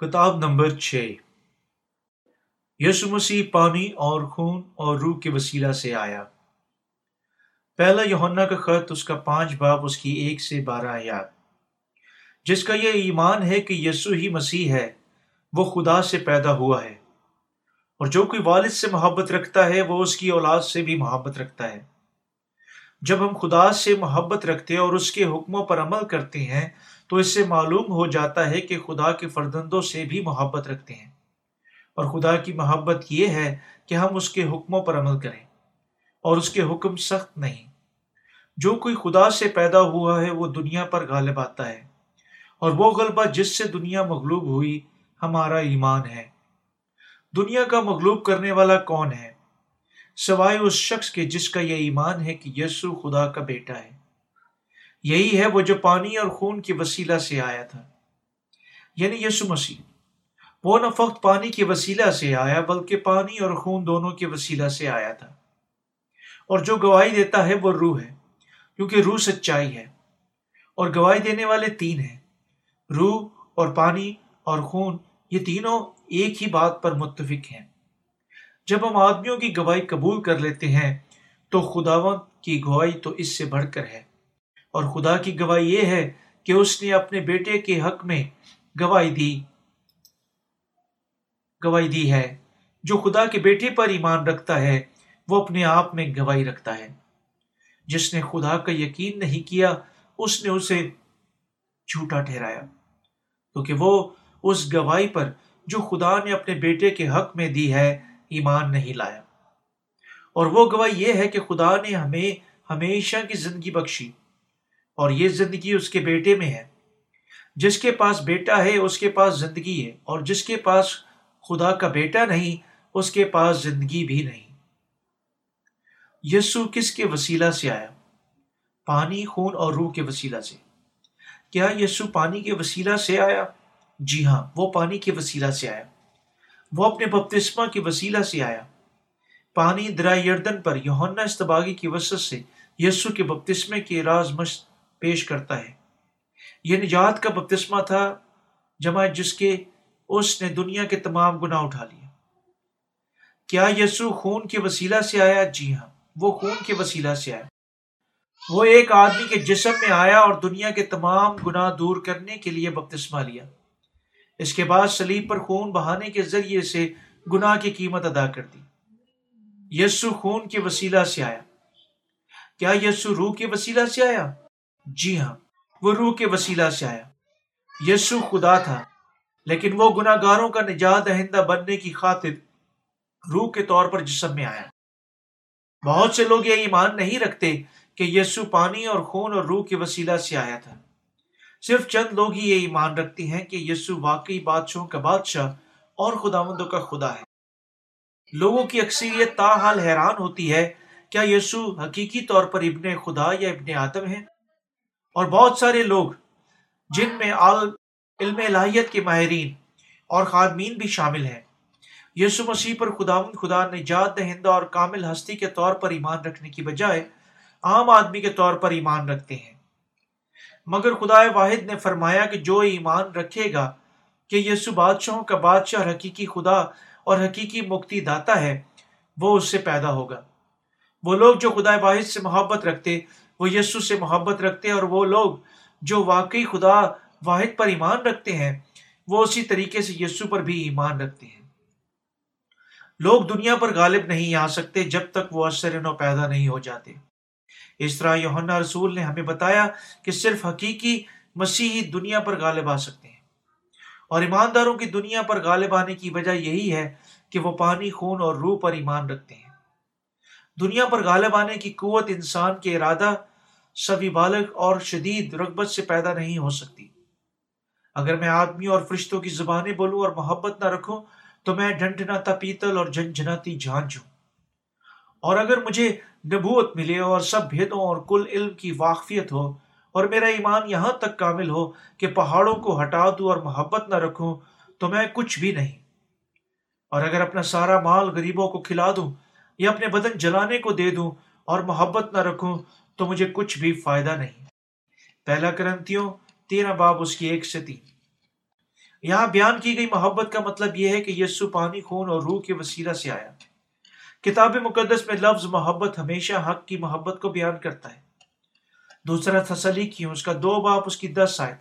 خطاب نمبر چھ۔ یسو مسیح پانی اور خون اور روح کے وسیلہ سے آیا۔ پہلا یونا کا خط، اس کا پانچ باپ اس کی ایک سے بارہ آیات۔ جس کا یہ ایمان ہے کہ یسو ہی مسیح ہے، وہ خدا سے پیدا ہوا ہے۔ اور جو کوئی والد سے محبت رکھتا ہے، وہ اس کی اولاد سے بھی محبت رکھتا ہے۔ جب ہم خدا سے محبت رکھتے اور اس کے حکموں پر عمل کرتے ہیں تو اس سے معلوم ہو جاتا ہے کہ خدا کے فرزندوں سے بھی محبت رکھتے ہیں۔ اور خدا کی محبت یہ ہے کہ ہم اس کے حکموں پر عمل کریں اور اس کے حکم سخت نہیں۔ جو کوئی خدا سے پیدا ہوا ہے وہ دنیا پر غالب آتا ہے اور وہ غلبہ جس سے دنیا مغلوب ہوئی ہمارا ایمان ہے۔ دنیا کا مغلوب کرنے والا کون ہے؟ سوائے اس شخص کے جس کا یہ ایمان ہے کہ یسو خدا کا بیٹا ہے۔ یہی ہے وہ جو پانی اور خون کے وسیلہ سے آیا تھا۔ یعنی یسو مسیح۔ وہ نہ فقط پانی کے وسیلہ سے آیا، بلکہ پانی اور خون دونوں کے وسیلہ سے آیا تھا۔ اور جو گواہی دیتا ہے وہ روح ہے، کیونکہ روح سچائی ہے۔ اور گواہی دینے والے تین ہیں۔ روح اور پانی اور خون، یہ تینوں ایک ہی بات پر متفق ہیں۔ جب ہم آدمیوں کی گواہی قبول کر لیتے ہیں، تو خداون کی گواہی تو اس سے بڑھ کر ہے۔ اور خدا کی گواہی یہ ہے کہ اس نے اپنے بیٹے کے حق میں گواہی دی۔ گواہی دی ہے۔ جو خدا کے بیٹے پر ایمان رکھتا ہے، وہ اپنے آپ میں گواہی رکھتا ہے۔ جس نے خدا کا یقین نہیں کیا، اس نے اسے جھوٹا ٹھہرایا۔ کیونکہ وہ اس گواہی پر جو خدا نے اپنے بیٹے کے حق میں دی ہے، ایمان نہیں لایا۔ اور وہ گواہی یہ ہے کہ خدا نے ہمیں ہمیشہ کی زندگی بخشی۔ اور یہ زندگی اس کے بیٹے میں ہے۔ جس کے پاس بیٹا ہے، اس کے پاس زندگی ہے، اور جس کے پاس خدا کا بیٹا نہیں، اس کے پاس زندگی بھی نہیں۔ یسو کس کے وسیلہ سے آیا؟ پانی، خون اور روح کے وسیلہ سے۔ کیا یسو پانی کے وسیلہ سے آیا؟ جی ہاں وہ پانی کے وسیلہ سے آیا۔ وہ اپنے بپتسمہ کے وسیلہ سے آیا۔ پانی درائردن پر یوہنا استباغی کی وسط سے یسو کے بپتسمے کے راز مشت پیش کرتا ہے۔ یہ نجات کا بپتسمہ تھا جمع جس کے اس نے دنیا کے تمام گناہ اٹھا لیے۔ کیا یسو خون کے وسیلہ سے آیا؟ جی ہاں وہ خون کے وسیلہ سے آیا۔ وہ ایک آدمی کے جسم میں آیا اور دنیا کے تمام گناہ دور کرنے کے لیے بپتسمہ لیا۔ اس کے بعد سلیب پر خون بہانے کے ذریعے سے گناہ کی قیمت ادا کر دی۔ یسو خون کے وسیلہ سے آیا۔ کیا یسو روح کے وسیلہ سے آیا؟ جی ہاں وہ روح کے وسیلہ سے آیا۔ یسو خدا تھا، لیکن وہ گناہ گاروں کا نجات دہندہ بننے کی خاطر روح کے طور پر جسم میں آیا۔ بہت سے لوگ یہ ایمان نہیں رکھتے کہ یسو پانی اور خون اور روح کے وسیلہ سے آیا تھا۔ صرف چند لوگ ہی یہ ایمان رکھتے ہیں کہ یسو واقعی بادشاہوں کا بادشاہ اور خداوندوں کا خدا ہے۔ لوگوں کی اکثریت تاحال حیران ہوتی ہے، کیا یسو حقیقی طور پر ابن خدا یا ابن آدم ہے اور بہت سارے لوگ جن میں علم الہیت کے ماہرین اور خادمین بھی شامل ہیں۔ یسو مسیح پر خدا خدا نجات دہندہ اور کامل ہستی کے طور پر ایمان رکھنے کی بجائے عام آدمی کے طور پر ایمان رکھتے ہیں۔ مگر خدا واحد نے فرمایا کہ جو ایمان رکھے گا کہ یسو بادشاہوں کا بادشاہ حقیقی خدا اور حقیقی مکتی داتا ہے، وہ اس سے پیدا ہوگا۔ وہ لوگ جو خدا واحد سے محبت رکھتے وہ یسو سے محبت رکھتے ہیں اور وہ لوگ جو واقعی خدا واحد پر ایمان رکھتے ہیں، وہ اسی طریقے سے یسو پر بھی ایمان رکھتے ہیں۔ لوگ دنیا پر غالب نہیں آ سکتے جب تک وہ اثر نو پیدا نہیں ہو جاتے۔ اس طرح یوحنا رسول نے ہمیں بتایا کہ صرف حقیقی مسیحی دنیا پر غالب آ سکتے ہیں۔ اور ایمانداروں کی دنیا پر غالب آنے کی وجہ یہی ہے کہ وہ پانی، خون اور روح پر ایمان رکھتے ہیں۔ دنیا پر غالب آنے کی قوت انسان کے ارادہ سبھی بالغ اور شدید رغبت سے پیدا نہیں ہو سکتی۔ اگر میں آدمی اور فرشتوں کی زبانیں بولوں اور محبت نہ رکھوں، تو میں ڈنڈناتا پیتل اور جھنجھناتی جھانج ہوں اور اگر مجھے نبوت ملے اور سب بھیدوں اور کل علم کی واقفیت ہو اور میرا ایمان یہاں تک کامل ہو کہ پہاڑوں کو ہٹا دوں اور محبت نہ رکھوں، تو میں کچھ بھی نہیں۔ اور اگر اپنا سارا مال غریبوں کو کھلا دوں یا اپنے بدن جلانے کو دے دوں اور محبت نہ رکھوں تو مجھے کچھ بھی فائدہ نہیں۔ پہلا کرنتیوں، تیرہ باب اس کی ایک سے تین یہاں بیان کی گئی محبت کا مطلب یہ ہے کہ یسو پانی خون اور روح کے وسیلہ سے آیا۔ کتاب مقدس میں لفظ محبت ہمیشہ حق کی محبت کو بیان کرتا ہے۔ دوسرا تسلی کیوں اس کا دو باپ اس کی دس آئے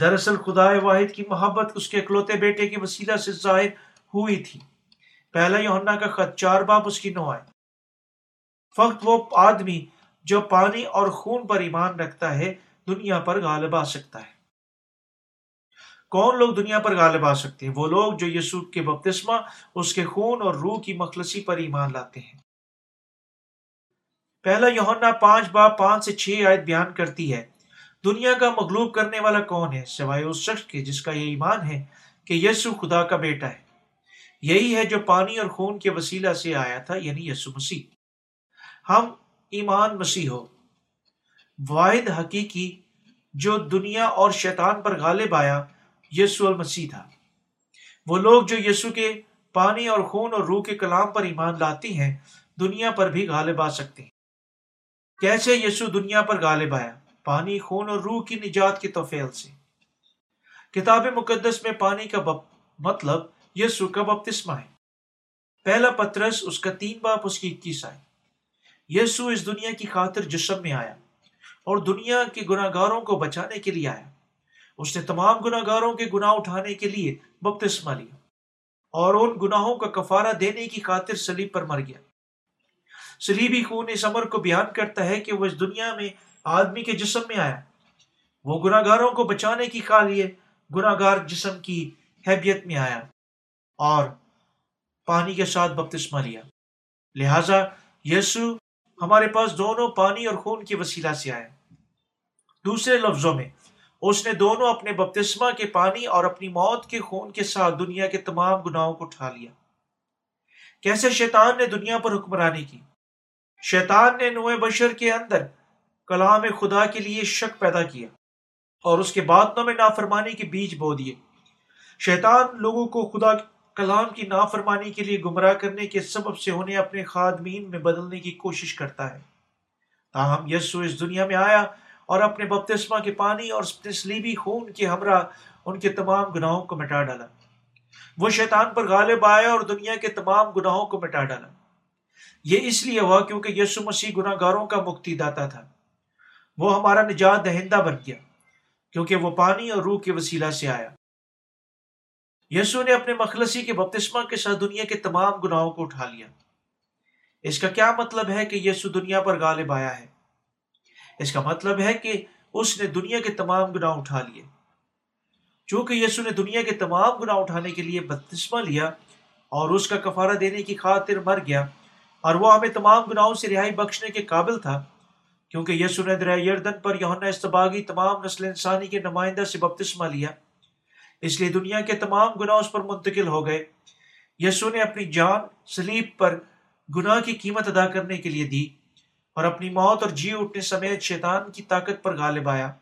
دراصل خدا واحد کی محبت اس کے اکلوتے بیٹے کے وسیلہ سے ظاہر ہوئی تھی۔ پہلا یونا کا خط، چار باپ اس کی نو آئے فقط وہ آدمی جو پانی اور خون پر ایمان رکھتا ہے، دنیا پر غالب آ سکتا ہے۔ کون لوگ دنیا پر غالب آ سکتے ہیں؟ وہ لوگ جو یسوع کے بپتسمہ، اس کے خون اور روح کی مخلصی پر ایمان لاتے ہیں۔ پہلا یونا پانچ با پانچ سے چھ آیت بیان کرتی ہے، دنیا کا مغلوب کرنے والا کون ہے؟ سوائے اس شخص کے جس کا یہ ایمان ہے کہ یسو خدا کا بیٹا ہے۔ یہی ہے جو پانی اور خون کے وسیلہ سے آیا تھا یعنی یسو مسیح۔ ہم ایمان مسیح ہو۔ واحد حقیقی جو دنیا اور شیطان پر غالب آیا یسو المسیح تھا۔ وہ لوگ جو یسو کے پانی اور خون اور روح کے کلام پر ایمان لاتی ہیں، دنیا پر بھی غالب آ سکتے ہیں۔ کیسے یسو دنیا پر غالب آیا؟ پانی، خون اور روح کی نجات کے توفیل سے۔ کتاب مقدس میں پانی کا بپ مطلب یسو کا بپتسمہ ہے۔ پہلا پترس اس کا تین باپ اس کی اکیس آئے۔ یسو اس دنیا کی خاطر جسم میں آیا اور دنیا کے گناہ گاروں کو بچانے کے لیے آیا۔ اس نے تمام گناہ گاروں کے گناہ اٹھانے کے لیے بپتسمہ لیا اور ان گناہوں کا کفارہ دینے کی خاطر سلیب پر مر گیا۔ سلیبی خون اس امر کو بیان کرتا ہے کہ وہ اس دنیا میں آدمی کے جسم میں آیا۔ وہ گناہ گاروں کو بچانے کی خالیے گناہ گار جسم کی حیبیت میں آیا اور پانی کے ساتھ بپتسمہ لیا۔ لہذا یسو ہمارے پاس دونوں پانی اور خون کی وسیلہ سے آیا دوسرے لفظوں میں، اس نے دونوں اپنے بپتسمہ کے پانی اور اپنی موت کے خون کے ساتھ دنیا کے تمام گناہوں کو اٹھا لیا۔ کیسے شیطان نے دنیا پر حکمرانی کی؟ شیطان نے نوئے بشر کے اندر کلام خدا کے لیے شک پیدا کیا اور اس کے باتوں میں نافرمانی کے بیج بو دیے۔ شیطان لوگوں کو خدا کلام کی نافرمانی کے لیے گمراہ کرنے کے سبب سے انہیں اپنے خادمین میں بدلنے کی کوشش کرتا ہے۔ تاہم یسو اس دنیا میں آیا اور اپنے بپتسمہ کے پانی اور تسلیبی خون کے ہمراہ ان کے تمام گناہوں کو مٹا ڈالا۔ وہ شیطان پر غالب آیا اور دنیا کے تمام گناہوں کو مٹا ڈالا۔ یہ اس لیے ہوا کیونکہ یسو مسیح گناہ گاروں کا مکتی داتا تھا۔ وہ ہمارا نجات دہندہ بن گیا کیونکہ وہ پانی اور روح کے وسیلہ سے آیا۔ یسو نے اپنے مخلصی کے بپتسمہ کے ساتھ دنیا کے تمام گناہوں کو اٹھا لیا۔ اس کا کیا مطلب ہے کہ یسو دنیا پر غالب آیا ہے؟ اس کا مطلب ہے کہ اس نے دنیا کے تمام گناہ اٹھا لیے۔ چونکہ یسو نے دنیا کے تمام گناہ اٹھانے کے لیے بپتسمہ لیا اور اس کا کفارہ دینے کی خاطر مر گیا اور وہ ہمیں تمام گناہوں سے رہائی بخشنے کے قابل تھا، کیونکہ یسو نے دریا یردن پر یونا استباغی تمام نسل انسانی کے نمائندہ سے بپتسمہ لیا۔ اس لیے دنیا کے تمام گناہ اس پر منتقل ہو گئے۔ یسو نے اپنی جان سلیب پر گناہ کی قیمت ادا کرنے کے لیے دی اور اپنی موت اور جی اٹھنے سمیت شیطان کی طاقت پر غالب آیا۔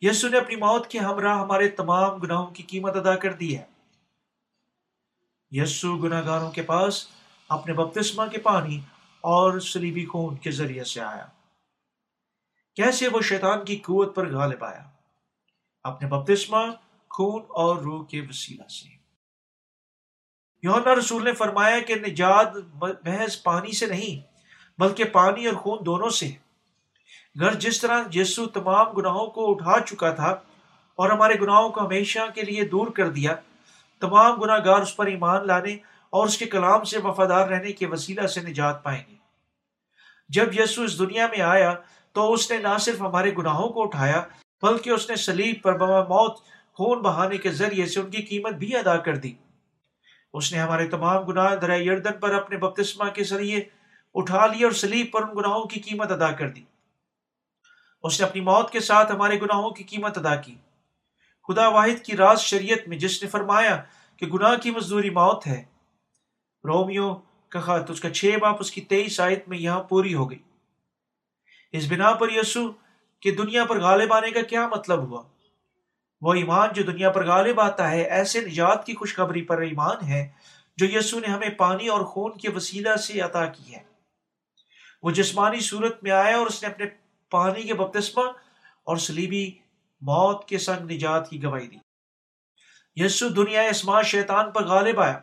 یسو نے اپنی موت کے ہمراہ ہمارے تمام گناہوں کی قیمت ادا کر دی ہے۔ یسو گناہ گاروں کے پاس اپنے بپتسمہ کے پانی اور سلیبی خون کے ذریعے سے آیا۔ کیسے وہ شیطان کی قوت پر غالب آیا؟ اپنے بپتسمہ خون اور روح کے وسیلہ سے۔ یونا رسول نے فرمایا کہ نجات محض پانی سے نہیں، بلکہ پانی اور خون دونوں سے۔ گھر جس طرح یسو تمام گناہوں کو اٹھا چکا تھا اور ہمارے گناہوں کو ہمیشہ کے لیے دور کر دیا، تمام گناہ گار اس پر ایمان لانے اور اس کے کلام سے وفادار رہنے کے وسیلہ سے نجات پائیں گے۔ جب یسو اس دنیا میں آیا تو اس نے نہ صرف ہمارے گناہوں کو اٹھایا، بلکہ اس نے سلیب پر بما موت خون بہانے کے ذریعے سے ان کی قیمت بھی ادا کر دی۔ اس نے ہمارے تمام گناہ دریا یردن پر اپنے بپتسمہ کے ذریعے اٹھا لی اور سلیب پر ان گناہوں کی قیمت ادا کر دی۔ اس نے اپنی موت کے ساتھ ہمارے گناہوں کی قیمت ادا کی۔ خدا واحد کی راز شریعت میں جس نے فرمایا کہ گناہ کی مزدوری موت ہے، رومیو کا خط اس کا چھ باپ اس کی تیئیس آیت میں یہاں پوری ہو گئی۔ اس بنا پر یسو کہ دنیا پر غالب آنے کا کیا مطلب ہوا؟ وہ ایمان جو دنیا پر غالب آتا ہے، ایسے نجات کی خوشخبری پر ایمان ہے جو یسو نے ہمیں پانی اور خون کے وسیلہ سے عطا کی ہے۔ وہ جسمانی صورت میں آیا اور اس نے اپنے پانی کے بپتسمہ اور سلیبی موت کے سنگ نجات کی گواہی دی۔ یسو دنیا اسما شیطان پر غالب آیا۔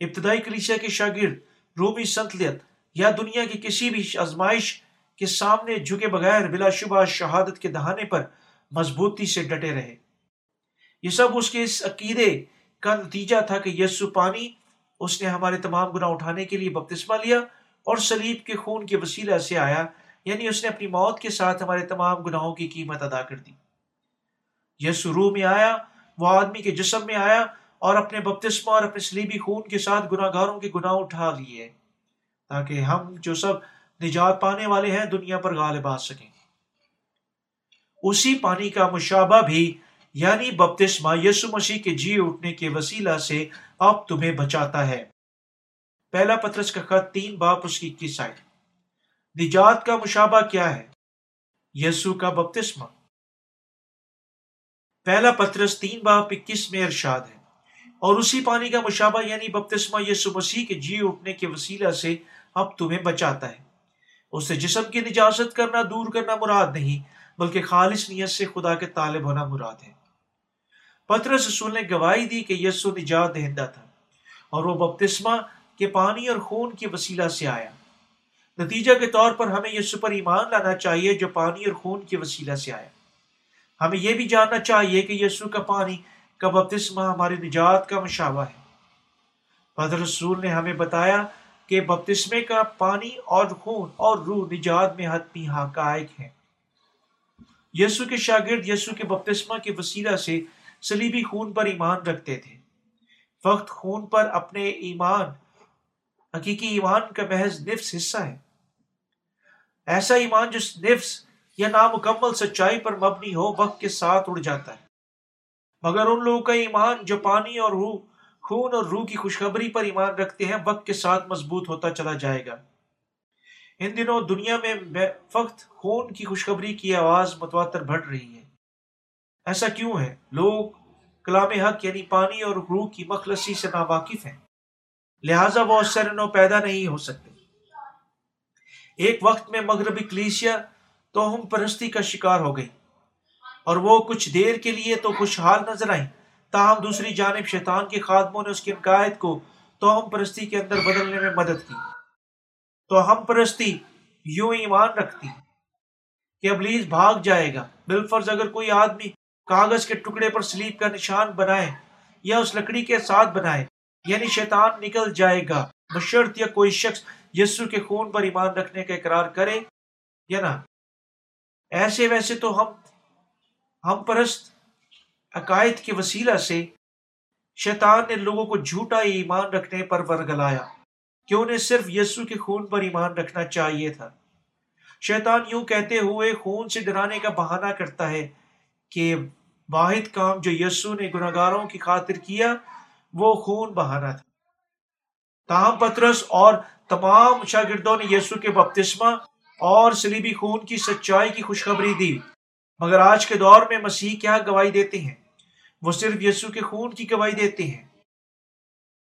ابتدائی کلیسیا کے شاگرد، رومی سنتلیت، یا دنیا کی کسی بھی آزمائش کے سامنے جھکے بغیر بلا شبہ شہادت کے دہانے پر مضبوطی سے ڈٹے رہے۔ یہ سب اس کے اس عقیدے کا نتیجہ تھا کہ یسو پانی اس نے ہمارے تمام گناہ اٹھانے کے لیے بپتسمہ لیا اور سلیب کے خون کے وسیلہ سے آیا یعنی اس نے اپنی موت کے ساتھ ہمارے تمام گناہوں کی قیمت ادا کر دی۔ یسو روح میں آیا، وہ آدمی کے جسم میں آیا اور اپنے بپتسمہ اور اپنے سلیبی خون کے ساتھ گناہ گاروں کے گناہ اٹھا لیے، تاکہ ہم جو سب نجات پانے والے ہیں دنیا پر غالب آ سکیں۔ اسی پانی کا مشابہ بھی یعنی بپتسمہ یسو مسیح کے جی اٹھنے کے وسیلہ سے اب تمہیں بچاتا ہے۔ پہلا پترس کا خط تین، باپ اس کی اکیس آئے۔ نجات کا مشابہ کیا ہے؟ یسو کا بپتسمہ۔ پہلا پترس تین، باپ اکیس میں ارشاد ہے۔ اور اسی پانی کا مشابہ یعنی بپتسمہ یسو مسیح کے جی اٹھنے کے وسیلہ سے اب تمہیں بچاتا ہے۔ اس سے جسم کی نجازت کرنا، دور کرنا مراد نہیں بلکہ خالص نیت سے خدا کے طالب ہونا مراد ہے۔ پترس رسول نے گواہی دی کہ یسو نجات دہندہ تھا اور وہ بپتسمہ کے پانی اور خون کے وسیلہ سے آیا۔ نتیجہ کے طور پر ہمیں یسو پر ایمان لانا چاہیے جو پانی اور خون کے وسیلہ سے آیا۔ ہمیں یہ بھی جاننا چاہیے کہ یسو کا پانی کا بپتسمہ ہماری نجات کا مشابہ ہے۔ پدر رسول نے ہمیں بتایا کہ بپتسمے کا پانی اور خون اور روح نجات میں حتمی حقائق ہیں۔ یسو کے شاگرد یسو کے بپتسمہ کے وسیلہ سے سلیبی خون پر ایمان رکھتے تھے۔ فقط خون پر اپنے ایمان، حقیقی ایمان کا محض نفس حصہ ہے۔ ایسا ایمان جس نفس یا نامکمل سچائی پر مبنی ہو، وقت کے ساتھ اڑ جاتا ہے۔ مگر ان لوگوں کا ایمان جو پانی اور روح، خون اور روح کی خوشخبری پر ایمان رکھتے ہیں، وقت کے ساتھ مضبوط ہوتا چلا جائے گا۔ ان دنوں دنیا میں فقط خون کی خوشخبری کی آواز متواتر بڑھ رہی ہے۔ ایسا کیوں ہے؟ لوگ کلام حق یعنی پانی اور روح کی مخلصی سے ناواقف ہیں۔ لہذا وہ اثر نو پیدا نہیں ہو سکتے۔ ایک وقت میں مغربی کلیسیا تو ہم پرستی کا شکار ہو گئی۔ اور وہ کچھ دیر کے لیے تو خوشحال نظر آئیں۔ تاہم دوسری جانب شیطان کے خادموں نے اس کی عقائد کو تو ہم پرستی کے اندر بدلنے میں مدد کی۔ تو ہم پرستی یوں ایمان رکھتی کہ ابلیس بھاگ جائے گا۔ بالفرض اگر کوئی آدمی کاغذ کے ٹکڑے پر سلیپ کا نشان بنائے یا اس لکڑی کے ساتھ بنائے یعنی شیطان نکل جائے گا۔ بشرط یا کوئی شخص یسو کے خون پر ایمان رکھنے کا اقرار کرے یا نہ۔ ایسے ویسے تو ہم ہم پرست عقائد کے وسیلہ سے شیطان نے لوگوں کو جھوٹا ایمان رکھنے پر ورگلایا۔ کہ انہیں صرف یسو کے خون پر ایمان رکھنا چاہیے تھا؟ شیطان یوں کہتے ہوئے خون سے ڈرانے کا بہانہ کرتا ہے کہ واحد کام جو یسو نے گناگاروں کی خاطر کیا، وہ خون بہانا تھا۔ تاہم، پترس اور تمام شاگردوں نے یسو کے بپتسمہ اور سلیبی خون کی سچائی کی خوشخبری دی۔ مگر آج کے دور میں مسیح کیا گواہی دیتے ہیں؟ وہ صرف یسو کے خون کی گواہی دیتے ہیں۔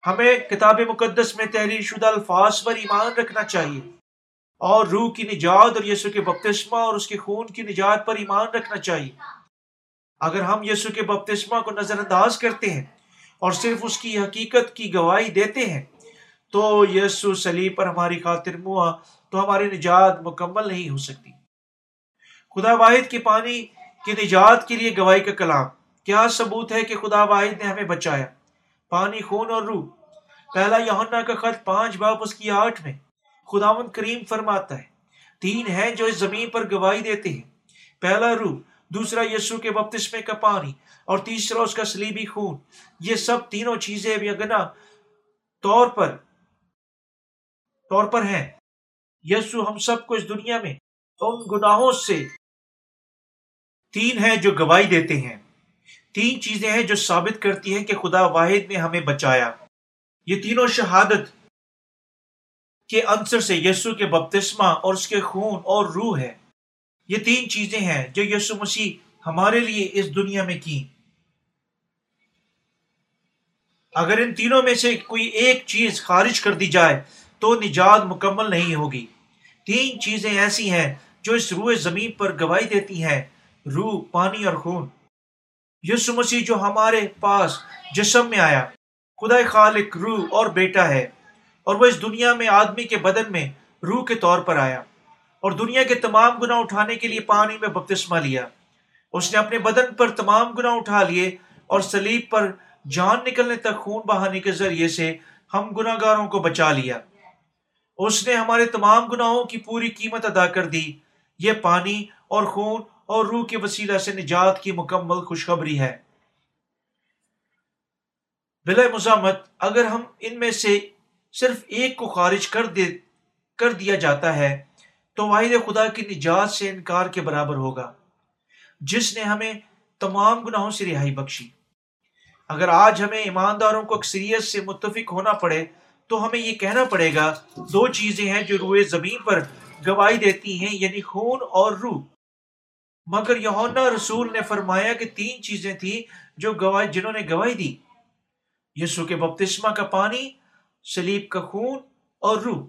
ہمیں کتاب مقدس میں تحریر شدہ الفاظ پر ایمان رکھنا چاہیے اور روح کی نجات اور یسو کے بپتسمہ اور اس کے خون کی نجات پر ایمان رکھنا چاہیے۔ اگر ہم یسو کے بپتسمہ کو نظر انداز کرتے ہیں اور صرف اس کی حقیقت کی گواہی دیتے ہیں تو یسو سلیب پر ہماری خاطر موا تو ہماری نجات مکمل نہیں ہو سکتی۔ خدا واحد کے پانی کی نجات کے لیے گواہی کا کلام۔ کیا ثبوت ہے کہ خدا واحد نے ہمیں بچایا؟ پانی، خون اور روح۔ پہلا یونا کا خط پانچ باپ اس کی آٹھ میں خداون کریم فرماتا ہے، تین ہیں جو اس زمین پر گواہی دیتے ہیں۔ پہلا روح، دوسرا یسو کے بپتسمے کا پانی، اور تیسرا اس کا سلیبی خون۔ یہ سب تینوں چیزیں یگنا طور پر طور پر ہیں۔ یسو ہم سب کو اس دنیا میں ان گناہوں سے تین ہیں جو گواہی دیتے ہیں۔ تین چیزیں ہیں جو ثابت کرتی ہیں کہ خدا واحد نے ہمیں بچایا۔ یہ تینوں شہادت کے عنصر سے یسو کے بپتسمہ اور اس کے خون اور روح ہے یہ تین چیزیں ہیں جو یسو مسیح ہمارے لیے اس دنیا میں کی اگر ان تینوں میں سے کوئی ایک چیز خارج کر دی جائے تو نجات مکمل نہیں ہوگی۔ تین چیزیں ایسی ہیں جو اس روح زمین پر گواہی دیتی ہیں، روح، پانی اور خون۔ یسو مسیح جو ہمارے پاس جسم میں آیا خدا خالق روح اور بیٹا ہے، اور وہ اس دنیا میں آدمی کے بدن میں روح کے طور پر آیا، اور دنیا کے تمام گناہ اٹھانے کے لیے پانی میں بپتسمہ لیا۔ اس نے اپنے بدن پر تمام گناہ اٹھا لیے، اور سلیب پر جان نکلنے تک خون بہانے کے ذریعے سے ہم گناہ گاروں کو بچا لیا۔ اس نے ہمارے تمام گناہوں کی پوری قیمت ادا کر دی، یہ پانی اور خون اور روح کے وسیلہ سے نجات کی مکمل خوشخبری ہے۔ بلا مزامت اگر ہم ان میں سے صرف ایک کو خارج کر دے، کر دیا جاتا ہے، تو واحد خدا کی نجات سے انکار کے برابر ہوگا۔ جس نے ہمیں تمام گناہوں سے رہائی بخشی۔ اگر آج ہمیں ایمانداروں کو اکثریت سے متفق ہونا پڑے، تو ہمیں یہ کہنا پڑے گا، دو چیزیں ہیں جو روئے زمین پر گواہی دیتی ہیں یعنی خون اور روح۔ مگر یونا رسول نے فرمایا کہ تین چیزیں تھیں جو گواہی جنہوں نے گواہی دی۔ یسو کے بپتسمہ کا پانی، سلیب کا خون اور روح۔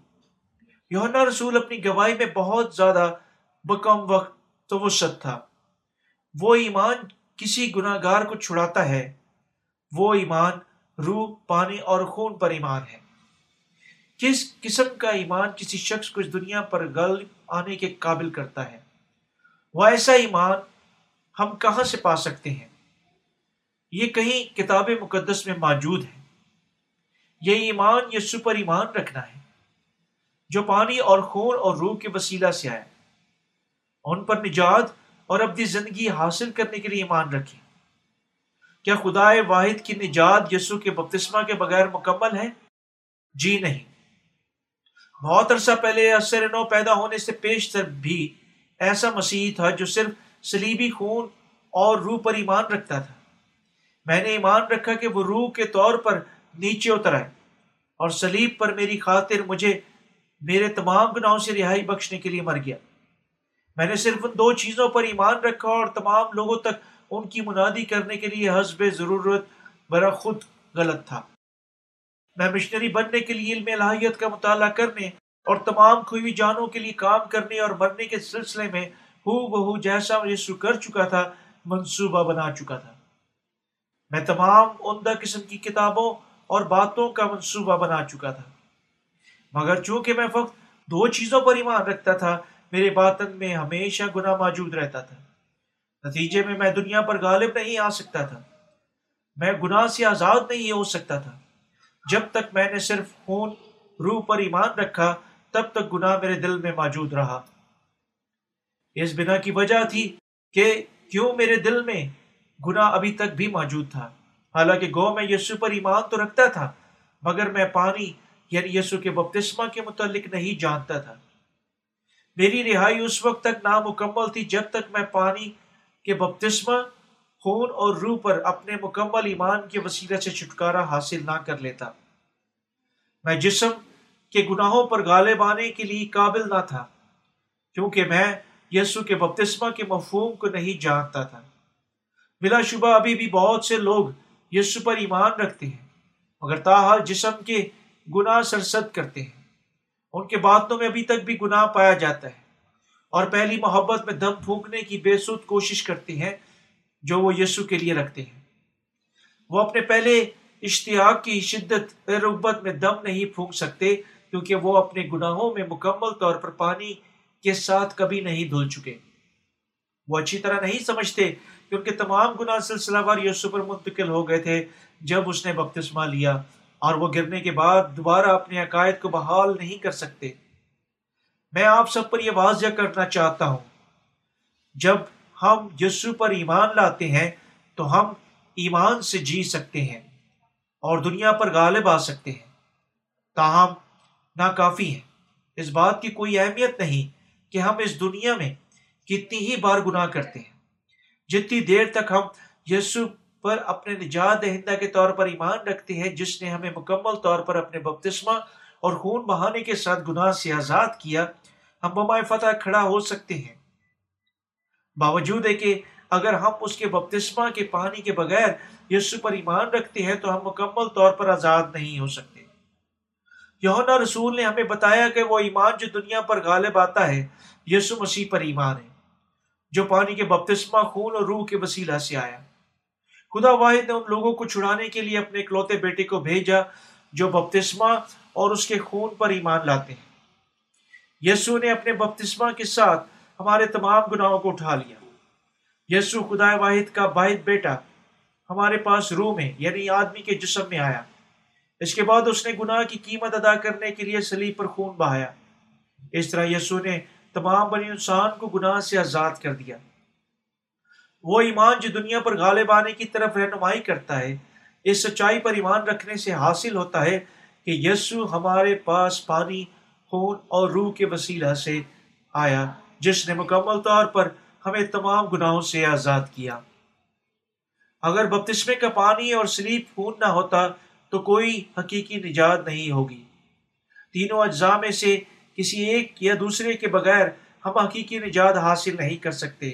یونا رسول اپنی گواہی میں بہت زیادہ بکم وقت توسط تھا۔ وہ ایمان کسی گناہ گار کو چھڑاتا ہے۔ وہ ایمان روح، پانی اور خون پر ایمان ہے۔ کس قسم کا ایمان کسی شخص کو اس دنیا پر غلط آنے کے قابل کرتا ہے؟ وہ ایسا ایمان ہم کہاں سے پا سکتے ہیں؟ یہ کہیں کتاب مقدس میں موجود ہے۔ یہ ایمان یسو پر ایمان رکھنا ہے۔ جو پانی اور خون اور روح کے وسیلہ سے آئے۔ ان پر نجات اور اپنی زندگی حاصل کرنے کے لیے ایمان رکھیں۔ کیا خدا واحد کی نجات یسو کے بپتسمہ کے بغیر مکمل ہے؟ جی نہیں۔ بہت عرصہ پہلے اثر نو پیدا ہونے سے پیشتر بھی ایسا مسیح تھا جو صرف سلیبی خون اور روح پر ایمان رکھتا تھا۔ میں نے ایمان رکھا کہ وہ روح کے طور پر نیچے اتر آئے اور سلیب پر میری خاطر مجھے میرے تمام گناہوں سے رہائی بخشنے کے لیے مر گیا۔ میں نے صرف ان دو چیزوں پر ایمان رکھا اور تمام لوگوں تک ان کی منادی کرنے کے لیے حسب ضرورت برا خود غلط تھا۔ میں مشنری بننے کے لیے علم الہیت کا مطالعہ کرنے اور تمام کھوئی جانوں کے لیے کام کرنے اور مرنے کے سلسلے میں ہو بہو جیسا یسو کر چکا تھا، منصوبہ بنا چکا تھا۔ میں تمام عمدہ قسم کی کتابوں اور باتوں کا منصوبہ بنا چکا تھا۔ مگر چونکہ میں فقط دو چیزوں پر ایمان رکھتا تھا، میرے باطن میں ہمیشہ گناہ موجود رہتا تھا۔ نتیجے میں میں دنیا پر غالب نہیں آ سکتا تھا۔ میں گناہ سے آزاد نہیں ہو سکتا تھا۔ جب تک میں نے صرف خون، روح پر ایمان رکھا تب تک گناہ میرے دل میں موجود رہا۔ اس بنا کی وجہ تھی کہ کیوں میرے دل میں گناہ ابھی تک بھی موجود تھا۔ حالانکہ گو میں یسو پر ایمان تو رکھتا تھا، مگر میں پانی یعنی یسو کے بپتسمہ کے متعلق نہیں جانتا تھا۔ میری رہائی اس وقت تک نامکمل تھی جب تک میں پانی کے بپتسمہ، خون اور روح پر اپنے مکمل ایمان کے وسیلہ سے چھٹکارا حاصل نہ کر لیتا۔ میں جسم کے گناہوں پر غالب آنے کے لیے قابل نہ تھا، کیونکہ میں یسو کے بپتسمہ کے مفہوم کو نہیں جانتا تھا۔ بلا شبہ ابھی بھی بہت سے لوگ یسو پر ایمان رکھتے ہیں، مگر تاحال جسم کے گناہ سرسد کرتے ہیں۔ ان کے باتوں میں ابھی تک بھی گناہ پایا جاتا ہے۔ اور پہلی محبت میں دم پھونکنے کی بے سود کوشش کرتے ہیں جو وہ یسو کے لیے رکھتے ہیں۔ وہ اپنے پہلے اشتیاق کی شدت، رغبت میں دم نہیں پھونک سکتے کیونکہ وہ اپنے گناہوں میں مکمل طور پر پانی کے ساتھ کبھی نہیں دھل چکے۔ وہ اچھی طرح نہیں سمجھتے کہ ان کے تمام گناہ سلسلہ وار یسو پر منتقل ہو گئے تھے جب اس نے بپتسمہ لیا اور وہ گرنے کے بعد دوبارہ اپنے عقائد کو بحال نہیں کر سکتے۔ میں آپ سب پر یہ واضح کرنا چاہتا ہوں، جب ہم یسو پر ایمان لاتے ہیں تو ہم ایمان سے جی سکتے ہیں اور دنیا پر غالب آ سکتے ہیں، تاہم ناکافی ہے اس بات کی کوئی اہمیت نہیں کہ ہم اس دنیا میں کتنی ہی بار گناہ کرتے ہیں۔ جتنی دیر تک ہم یسو پر اپنے نجات دہندہ کے طور پر ایمان رکھتے ہیں، جس نے ہمیں مکمل طور پر اپنے بپتسمہ اور خون بہانے کے ساتھ گناہ سے آزاد کیا، ہم بمائے فتح کھڑا ہو سکتے ہیں۔ باوجود ہے کہ اگر ہم اس کے بپتسمہ کے پانی کے بغیر یسو پر ایمان رکھتے ہیں، تو ہم مکمل طور پر آزاد نہیں ہو سکتے۔ یونا رسول نے ہمیں بتایا کہ وہ ایمان جو دنیا پر غالب آتا ہے یسو مسیح پر ایمان ہے، جو پانی کے بپتسمہ، خون اور روح کے وسیلہ سے آیا۔ خدا واحد نے ان لوگوں کو چھڑانے کے لیے اپنے اکلوتے بیٹے کو بھیجا، جو بپتسمہ اور اس کے خون پر ایمان لاتے ہیں۔ یسو نے اپنے بپتسمہ کے ساتھ ہمارے تمام گناہوں کو اٹھا لیا۔ یسو خدا واحد کا واحد بیٹا ہمارے پاس روح میں یعنی آدمی کے جسم میں آیا۔ اس کے بعد اس نے گناہ کی قیمت ادا کرنے کے لیے سلیب پر خون بہایا۔ اس طرح یسو نے تمام بنی انسان کو گناہ سے آزاد کر دیا۔ وہ ایمان جو دنیا پر غالب آنے کی طرف رہنمائی کرتا ہے، اس سچائی پر ایمان رکھنے سے حاصل ہوتا ہے کہ یسو ہمارے پاس پانی، خون اور روح کے وسیلہ سے آیا، جس نے مکمل طور پر ہمیں تمام گناہوں سے آزاد کیا۔ اگر بپتسمے کا پانی اور سلیپ خون نہ ہوتا تو کوئی حقیقی نجات نہیں ہوگی۔ تینوں اجزاء میں سے کسی ایک یا دوسرے کے بغیر ہم حقیقی نجات حاصل نہیں کر سکتے۔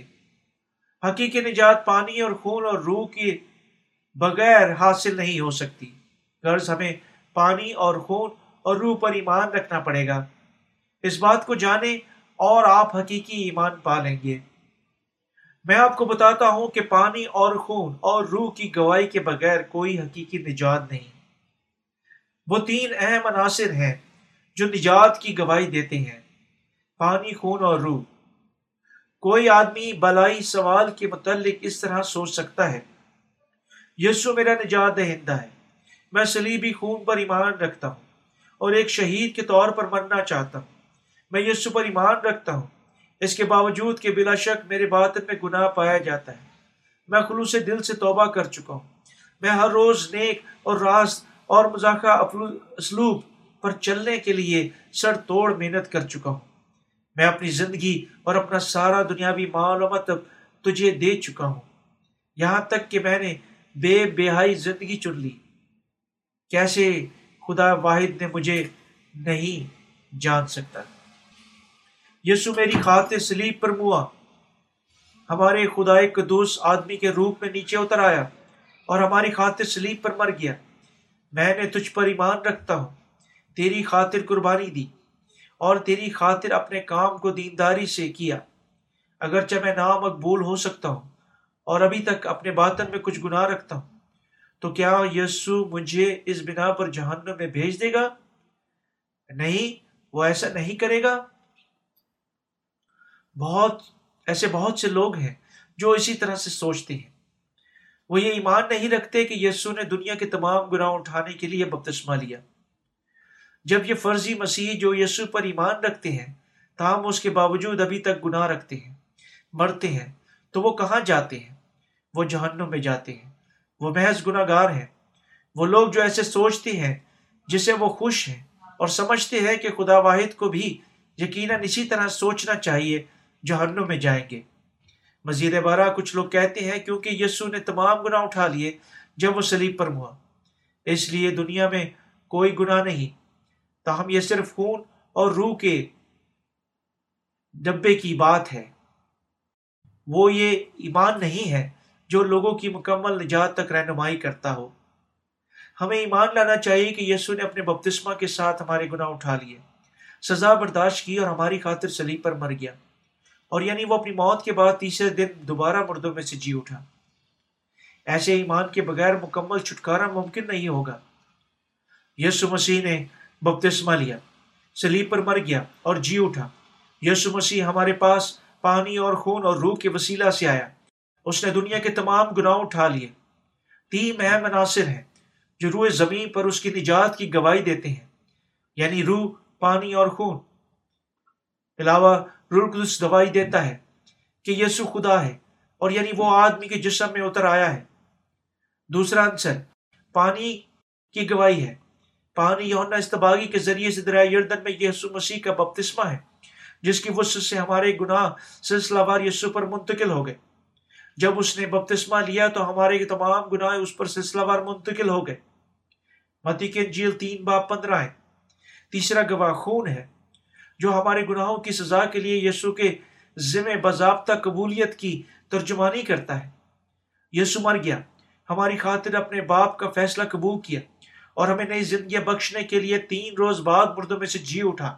حقیقی نجات پانی اور خون اور روح کے بغیر حاصل نہیں ہو سکتی۔ غرض ہمیں پانی اور خون اور روح پر ایمان رکھنا پڑے گا۔ اس بات کو جانیں اور آپ حقیقی ایمان پا لیں گے۔ میں آپ کو بتاتا ہوں کہ پانی اور خون اور روح کی گواہی کے بغیر کوئی حقیقی نجات نہیں۔ وہ تین اہم عناصر ہیں جو نجات کی گواہی دیتے ہیں، پانی، خون اور روح۔ کوئی آدمی بلائی سوال کے متعلق اس طرح سوچ سکتا ہے یسو میرا نجات دہندہ ہے، میں سلیبی خون پر ایمان رکھتا ہوں اور ایک شہید کے طور پر مرنا چاہتا ہوں۔ میں یسو پر ایمان رکھتا ہوں، اس کے باوجود کہ بلا شک میرے باطن میں گناہ پایا جاتا ہے۔ میں خلوص دل سے توبہ کر چکا ہوں۔ میں ہر روز نیک اور راست اور مذاکرہ اسلوب پر چلنے کے لیے سر توڑ محنت کر چکا ہوں۔ میں اپنی زندگی اور اپنا سارا دنیاوی معلومات تجھے دے چکا ہوں۔ یہاں تک کہ میں نے بے بہائی زندگی چن لی۔ کیسے خدا واحد نے مجھے نہیں جان سکتا؟ یسو میری خاطر سلیب پر موا ہمارے خدا قدوس آدمی کے روپ میں نیچے اتر آیا اور ہماری خاطر سلیب پر مر گیا۔ میں نے تجھ پر ایمان رکھتا ہوں۔ تیری خاطر قربانی دی اور تیری خاطر اپنے کام کو دینداری سے کیا۔ اگرچہ میں نامقبول ہو سکتا ہوں اور ابھی تک اپنے باطن میں کچھ گناہ رکھتا ہوں، تو کیا یسو مجھے اس بنا پر جہنم میں بھیج دے گا؟ نہیں، وہ ایسا نہیں کرے گا۔ بہت، ایسے بہت سے لوگ ہیں جو اسی طرح سے سوچتے ہیں۔ وہ یہ ایمان نہیں رکھتے کہ یسو نے دنیا کے تمام گناہ اٹھانے کے لیے بپتسمہ لیا۔ جب یہ فرضی مسیح جو یسو پر ایمان رکھتے ہیں، تاہم اس کے باوجود ابھی تک گناہ رکھتے ہیں، مرتے ہیں، تو وہ کہاں جاتے ہیں؟ وہ جہنم میں جاتے ہیں۔ وہ محض گناہ گار ہیں۔ وہ لوگ جو ایسے سوچتے ہیں جسے وہ خوش ہیں اور سمجھتے ہیں کہ خدا واحد کو بھی یقیناً اسی طرح سوچنا چاہیے، جہنم میں جائیں گے۔ مزید بارہ کچھ لوگ کہتے ہیں کیونکہ یسو نے تمام گناہ اٹھا لیے جب وہ سلیب پر ہوا۔ اس لیے دنیا میں کوئی گناہ نہیں، تاہم یہ صرف خون اور روح کے ڈبے کی بات ہے۔ وہ یہ ایمان نہیں ہے جو لوگوں کی مکمل نجات تک رہنمائی کرتا ہو۔ ہمیں ایمان لانا چاہیے کہ یسو نے اپنے بپتسمہ کے ساتھ ہمارے گناہ اٹھا لیے، سزا برداشت کی اور ہماری خاطر سلیب پر مر گیا۔ اور یعنی وہ اپنی موت کے بعد تیسرے دن دوبارہ مردوں میں سے جی اٹھا۔ ایسے ایمان کے بغیر مکمل چھٹکارا ممکن نہیں ہوگا۔ یسو مسیح نے بپتسمہ لیا سلیب پر مر گیا اور جی اٹھا۔ یسو مسیح ہمارے پاس پانی اور خون اور روح کے وسیلہ سے آیا۔ اس نے دنیا کے تمام گناہ اٹھا لیے۔ تین اہم عناصر ہیں جو روح زمین پر اس کی نجات کی گواہی دیتے ہیں یعنی روح، پانی اور خون۔ علاوہ قدس گواہی دیتا ہے کہ یسو خدا ہے اور یعنی وہ آدمی کے جسم میں اتر آیا ہے۔ دوسرا عنصر پانی کی گواہی ہے۔ پانی یونا استباغی کے ذریعے سے دریا یردن میں یسو مسیح کا بپتسمہ ہے، جس کی وسط سے ہمارے گناہ سلسلہ وار یسو پر منتقل ہو گئے۔ جب اس نے بپتسمہ لیا تو ہمارے تمام گناہ اس پر سلسلہ وار منتقل ہو گئے۔ متی کے جیل تین باپ پندرہ ہے۔ تیسرا گواہ خون ہے۔ جو ہمارے گناہوں کی سزا کے لیے یسو کے ذمہ باضابطہ قبولیت کی ترجمانی کرتا ہے۔ یسو مر گیا۔ ہماری خاطر اپنے باپ کا فیصلہ قبول کیا اور ہمیں نئی زندگیاں بخشنے کے لیے تین روز بعد مردوں میں سے جی اٹھا۔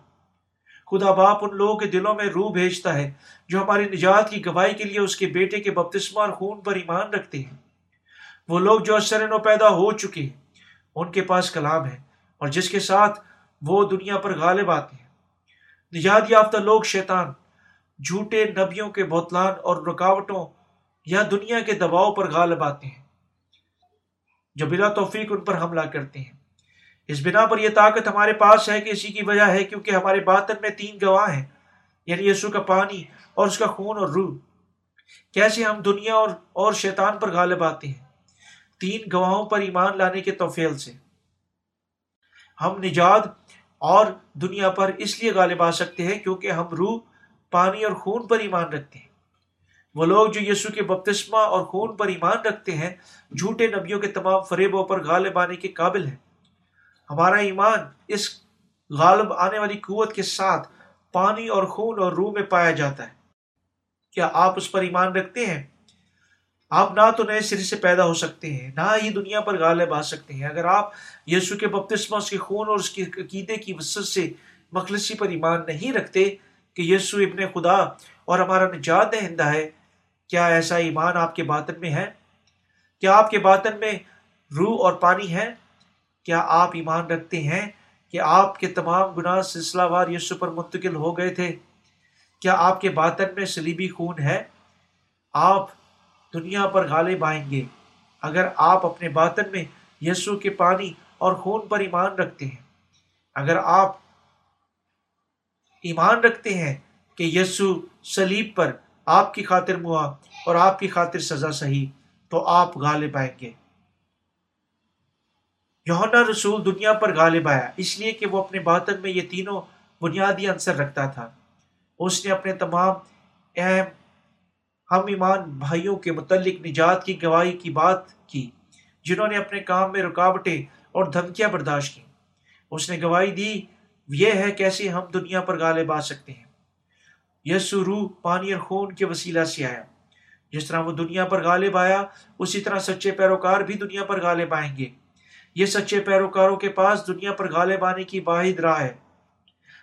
خدا باپ ان لوگوں کے دلوں میں روح بھیجتا ہے جو ہماری نجات کی گواہی کے لیے اس کے بیٹے کے بپتسمہ اور خون پر ایمان رکھتے ہیں۔ وہ لوگ جو اثر نو پیدا ہو چکے ہیں، ان کے پاس کلام ہے اور جس کے ساتھ وہ دنیا پر غالب آتے ہیں۔ نجات یافتہ لوگ شیطان، جھوٹے نبیوں کے بوتلان اور رکاوٹوں یا دنیا کے دباؤ پر غالب آتے ہیں، جو بلا توفیق ان پر حملہ کرتے ہیں۔ اس بنا پر یہ طاقت ہمارے پاس ہے کہ اسی کی وجہ ہے کیونکہ ہمارے باطن میں تین گواہ ہیں یعنی یسو کا پانی اور اس کا خون اور روح۔ کیسے ہم دنیا اور اور شیطان پر غالب آتے ہیں؟ تین گواہوں پر ایمان لانے کے توفیل سے۔ ہم نجات اور دنیا پر اس لیے غالب آ سکتے ہیں کیونکہ ہم روح، پانی اور خون پر ایمان رکھتے ہیں۔ وہ لوگ جو یسو کے بپتسمہ اور خون پر ایمان رکھتے ہیں، جھوٹے نبیوں کے تمام فریبوں پر غالب آنے کے قابل ہیں۔ ہمارا ایمان اس غالب آنے والی قوت کے ساتھ پانی اور خون اور روح میں پایا جاتا ہے۔ کیا آپ اس پر ایمان رکھتے ہیں؟ آپ نہ تو نئے سرے سے پیدا ہو سکتے ہیں، نہ ہی دنیا پر غالب آ سکتے ہیں۔ اگر آپ یسو کے بپتسمہ، اس کے خون اور اس کے عقیدے کی وسط سے مخلصی پر ایمان نہیں رکھتے کہ یسو ابن خدا اور ہمارا نجات دہندہ ہے، کیا ایسا ایمان آپ کے باطن میں ہے؟ کیا آپ کے باطن میں روح اور پانی ہے؟ کیا آپ ایمان رکھتے ہیں کہ آپ کے تمام گناہ سلسلہ وار یسو پر منتقل ہو گئے تھے؟ کیا آپ کے باطن میں سلیبی خون ہے؟ آپ دنیا پر غالب آئیں گے۔ اگر آپ اپنے باطن میں یسو کے پانی اور خون پر ایمان رکھتے ہیں، اگر آپ ایمان رکھتے ہیں کہ یسو سلیب پر آپ کی خاطر موا اور آپ کی خاطر سزا صحیح، تو آپ غالب آئیں گے۔ یونا رسول دنیا پر غالب آیا، اس لیے کہ وہ اپنے باطن میں یہ تینوں بنیادی عنصر رکھتا تھا۔ اس نے اپنے تمام اہم ہم ایمان بھائیوں کے متعلق نجات کی گواہی کی بات کی، جنہوں نے اپنے کام میں رکاوٹیں اور دھمکیاں برداشت کی اس نے گواہی دی، یہ ہے کیسے ہم دنیا پر غالب آ سکتے ہیں۔ یسو روح پانی اور خون کے وسیلہ سے آیا۔ جس طرح وہ دنیا پر غالب آیا، اسی طرح سچے پیروکار بھی دنیا پر غالب آئیں گے۔ یہ سچے پیروکاروں کے پاس دنیا پر غالب آنے کی واحد راہ ہے۔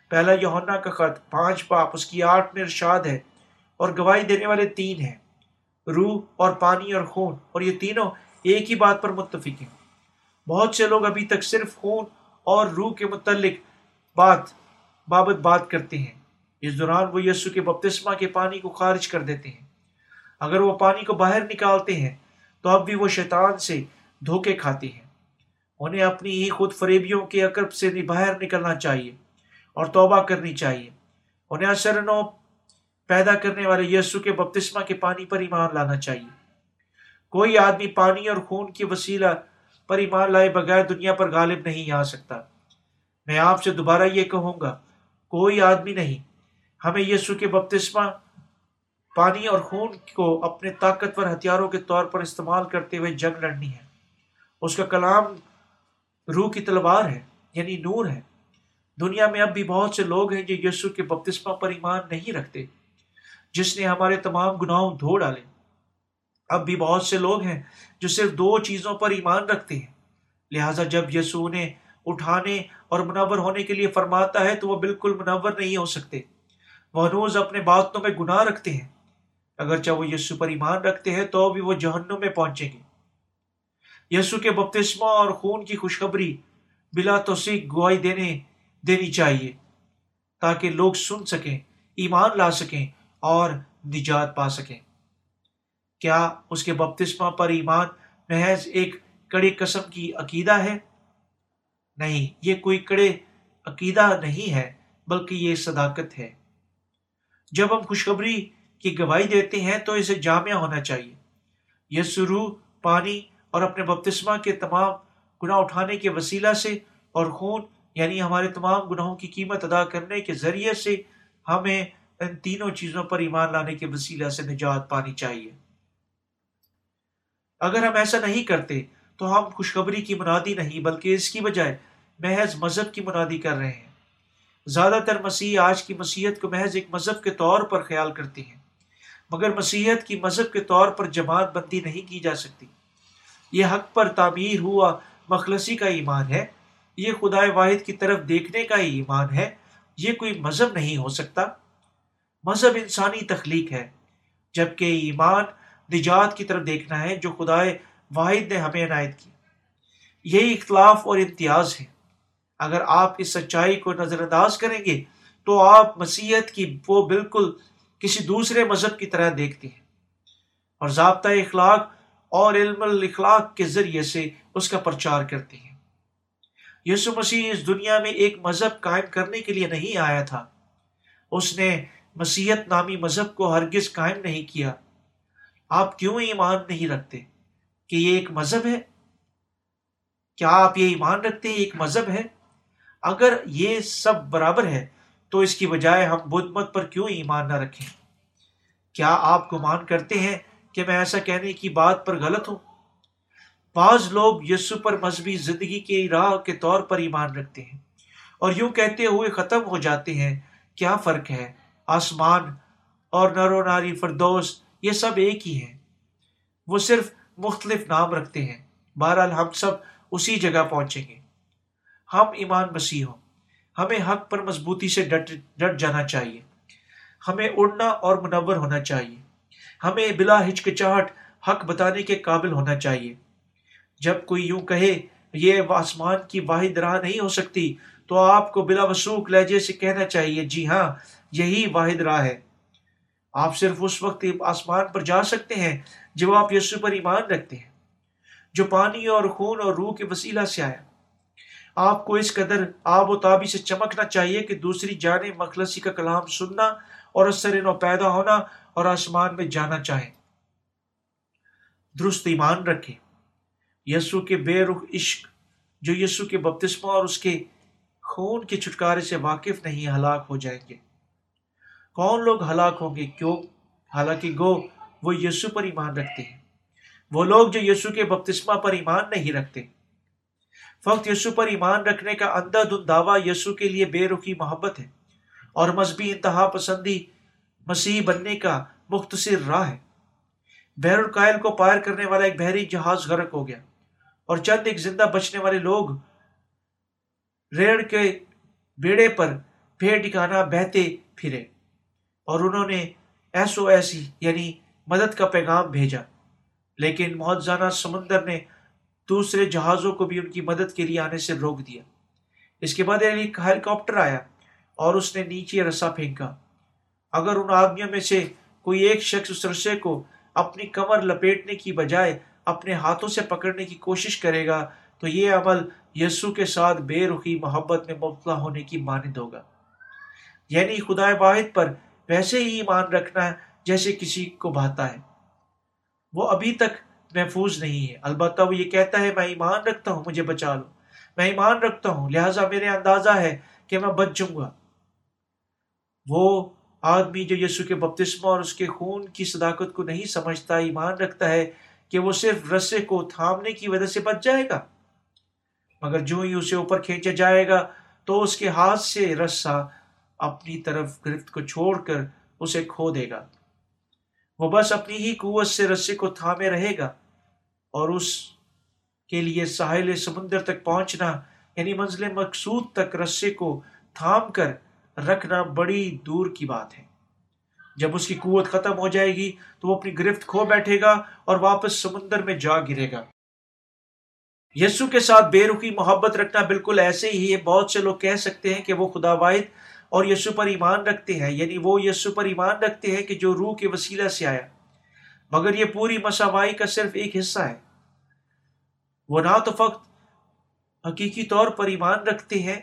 پہلا یونا کا خط، پانچ پاپ، اس کی آٹھ میں ارشاد ہے۔ اور گواہی دینے والے تین ہیں، روح اور پانی اور خون۔ اور یہ تینوں ایک ہی بات پر متفق ہیں۔ بہت سے لوگ ابھی تک صرف خون اور روح کے متعلق بات، بابت بات کرتے ہیں۔ اس دوران وہ یسو کے بپتسمہ کے پانی کو خارج کر دیتے ہیں۔ اگر وہ پانی کو باہر نکالتے ہیں، تو اب بھی وہ شیطان سے دھوکے کھاتے ہیں۔ انہیں اپنی ہی خود فریبیوں کے عقرب سے باہر نکلنا چاہیے اور توبہ کرنی چاہیے۔ انہیں اثر نو پیدا کرنے والے یسو کے بپتسمہ کے پانی پر ایمان لانا چاہیے۔ کوئی آدمی پانی اور خون کی وسیلہ پر ایمان لائے بغیر دنیا پر غالب نہیں آ سکتا۔ میں آپ سے دوبارہ یہ کہوں گا، کوئی آدمی نہیں۔ ہمیں یسو کے بپتسمہ، پانی اور خون کو اپنے طاقتور ہتھیاروں کے طور پر استعمال کرتے ہوئے جنگ لڑنی ہے۔ اس کا کلام روح کی تلوار ہے یعنی نور ہے۔ دنیا میں اب بھی بہت سے لوگ ہیں جو یسو کے بپتسمہ پر ایمان نہیں رکھتے۔ جس نے ہمارے تمام گناہوں دھو ڈالے۔ اب بھی بہت سے لوگ ہیں جو صرف دو چیزوں پر ایمان رکھتے ہیں۔ لہٰذا جب یسو نے اٹھانے اور منور ہونے کے لیے فرماتا ہے تو وہ بالکل منور نہیں ہو سکتے۔ وہ روز اپنے باتوں میں گناہ رکھتے ہیں۔ اگرچہ وہ یسو پر ایمان رکھتے ہیں تو بھی وہ جہنم میں پہنچیں گے۔ یسو کے بپتسمہ اور خون کی خوشخبری بلا توثیق گواہی دینے دینی چاہیے تاکہ لوگ سن سکیں، ایمان لا سکیں اور نجات پا سکیں کیا اس کے بپتسمہ پر ایمان محض ایک کڑے قسم کی عقیدہ ہے؟ نہیں، یہ کوئی کڑے عقیدہ نہیں ہے، بلکہ یہ صداقت ہے۔ جب ہم خوشخبری کی گواہی دیتے ہیں تو اسے جامع ہونا چاہیے۔ یہ سرو پانی اور اپنے بپتسمہ کے تمام گناہ اٹھانے کے وسیلہ سے اور خون یعنی ہمارے تمام گناہوں کی قیمت ادا کرنے کے ذریعے سے ہمیں ان تینوں چیزوں پر ایمان لانے کے وسیلہ سے نجات پانی چاہیے۔ اگر ہم ایسا نہیں کرتے تو ہم خوشخبری کی منادی نہیں، بلکہ اس کی بجائے محض مذہب کی منادی کر رہے ہیں۔ زیادہ تر مسیح آج کی مسیحت کو محض ایک مذہب کے طور پر خیال کرتے ہیں، مگر مسیحت کی مذہب کے طور پر جماعت بندی نہیں کی جا سکتی۔ یہ حق پر تعمیر ہوا مخلصی کا ایمان ہے، یہ خدائے واحد کی طرف دیکھنے کا ہی ایمان ہے، یہ کوئی مذہب نہیں ہو سکتا۔ مذہب انسانی تخلیق ہے، جبکہ ایمان نجات کی طرف دیکھنا ہے، جو خدائے واحد نے ہمیں عنایت کی۔ یہی اختلاف اور امتیاز ہے اگر آپ اس سچائی کو نظر انداز کریں گے، تو آپ مسیحت کی وہ بالکل کسی دوسرے مذہب کی طرح دیکھتے ہیں۔ اور ضابطۂ اخلاق اور علم الاخلاق کے ذریعے سے اس کا پرچار کرتے ہیں۔ یسو مسیح اس دنیا میں ایک مذہب قائم کرنے کے لیے نہیں آیا تھا۔ اس نے مسیحت نامی مذہب کو ہرگز قائم نہیں کیا۔ آپ کیوں ایمان نہیں رکھتے؟ کہ یہ ایک مذہب ہے؟ کیا آپ یہ ایمان رکھتے ہیں؟ ایک مذہب ہے۔ اگر یہ سب برابر ہے، تو اس کی بجائے ہم بدھ مت پر کیوں ایمان نہ رکھیں؟ کیا آپ گمان کرتے ہیں کہ میں ایسا کہنے کی بات پر غلط ہوں؟ بعض لوگ یسو پر مذہبی زندگی کے راہ کے طور پر ایمان رکھتے ہیں اور یوں کہتے ہوئے ختم ہو جاتے ہیں، کیا فرق ہے؟ آسمان اور نر و ناری فردوس، یہ سب ایک ہی ہیں۔ وہ صرف مختلف نام رکھتے ہیں۔ بہرحال ہم سب اسی جگہ پہنچیں گے۔ ہم ایمان مسیح ہوں۔ ہمیں حق پر مضبوطی سے ڈٹ ڈٹ جانا چاہیے۔ ہمیں اڑنا اور منور ہونا چاہیے۔ ہمیں بلا ہچکچاہٹ حق بتانے کے قابل ہونا چاہیے۔ جب کوئی یوں کہے، یہ آسمان کی واحد راہ نہیں ہو سکتی، تو آپ کو بلا وسوخ لہجے سے کہنا چاہیے جی ہاں یہی واحد راہ ہے۔ آپ صرف اس وقت آسمان پر جا سکتے ہیں جب آپ یسو پر ایمان رکھتے ہیں، جو پانی اور خون اور روح کے وسیلہ سے آیا۔ آپ کو اس قدر آب و تابی سے چمکنا چاہیے کہ دوسری جانے مخلصی کا کلام سننا اور اثر نو پیدا ہونا اور آسمان میں جانا چاہیں۔ درست ایمان رکھیں۔ یسو کے بے رخ عشق، جو یسو کے بپتسمہ اور اس کے خون کے چھٹکارے سے واقف نہیں، ہلاک ہو جائیں گے۔ کون لوگ ہلاک ہوں گے، کیوں؟ حالانکہ گو، وہ یسو پر ایمان رکھتے ہیں۔ وہ لوگ جو یسو کے بپتسمہ پر ایمان نہیں رکھتے۔ فقط یسو پر ایمان رکھنے کا اندھا دن دعویٰ یسو کے لیے بے رخی محبت ہے۔ اور مذہبی انتہا پسندی مسیح بننے کا مختصر راہ ہے۔ بحر القائل کو پائر کرنے والا ایک بحری جہاز غرق ہو گیا۔ اور چند ایک زندہ بچنے والے لوگ ریڑ کے بیڑے پر بے ٹکانا بہتے پھرے۔ اور انہوں نے ایسو ایسی یعنی مدد کا پیغام بھیجا۔ لیکن معذانہ سمندر نے دوسرے جہازوں کو بھی ان کی مدد کے لیے آنے سے روک دیا۔ اس کے بعد ایک ہیلی کاپٹر آیا اور اس نے نیچے رسا پھینکا۔ اگر ان آدمیوں میں سے کوئی ایک شخص اس رسے کو اپنی کمر لپیٹنے کی بجائے اپنے ہاتھوں سے پکڑنے کی کوشش کرے گا، تو یہ عمل یسو کے ساتھ بے رخی محبت میں مبتلا ہونے کی مانند ہوگا۔ یعنی خدا واحد پر ویسے ہی ایمان رکھنا جیسے کسی کو بھاتا ہے۔ وہ ابھی تک محفوظ نہیں ہے۔ البتہ وہ یہ کہتا ہے، میں ایمان رکھتا ہوں، مجھے بچا لو۔ میں ایمان رکھتا ہوں، لہٰذا میرے اندازہ ہے کہ میں بچ جاؤں گا۔ وہ آدمی جو یسو کے بپتسمہ اور اس کے خون کی صداقت کو نہیں سمجھتا، ایمان رکھتا ہے کہ وہ صرف رسے کو تھامنے کی وجہ سے بچ جائے گا۔ مگر جو ہی اسے اوپر کھینچا جائے گا، تو اس کے ہاتھ سے رسا اپنی طرف گرفت کو چھوڑ کر اسے کھو دے گا۔ وہ بس اپنی ہی قوت سے رسے کو تھامے رہے گا اور اس کے لیے ساحل سمندر تک پہنچنا یعنی منزل مقصود تک رسے کو تھام کر رکھنا بڑی دور کی بات ہے۔ جب اس کی قوت ختم ہو جائے گی تو وہ اپنی گرفت کھو بیٹھے گا اور واپس سمندر میں جا گرے گا۔ یسو کے ساتھ بے رخی محبت رکھنا بالکل ایسے ہی ہے، بہت سے لوگ کہہ سکتے ہیں کہ وہ خدا واحد اور یسو پر ایمان رکھتے ہیں یعنی وہ یسو پر ایمان رکھتے ہیں کہ جو روح کے وسیلہ سے آیا۔ مگر یہ پوری مساوائی کا صرف ایک حصہ ہے۔ وہ نہ تو فقط حقیقی طور پر ایمان رکھتے ہیں،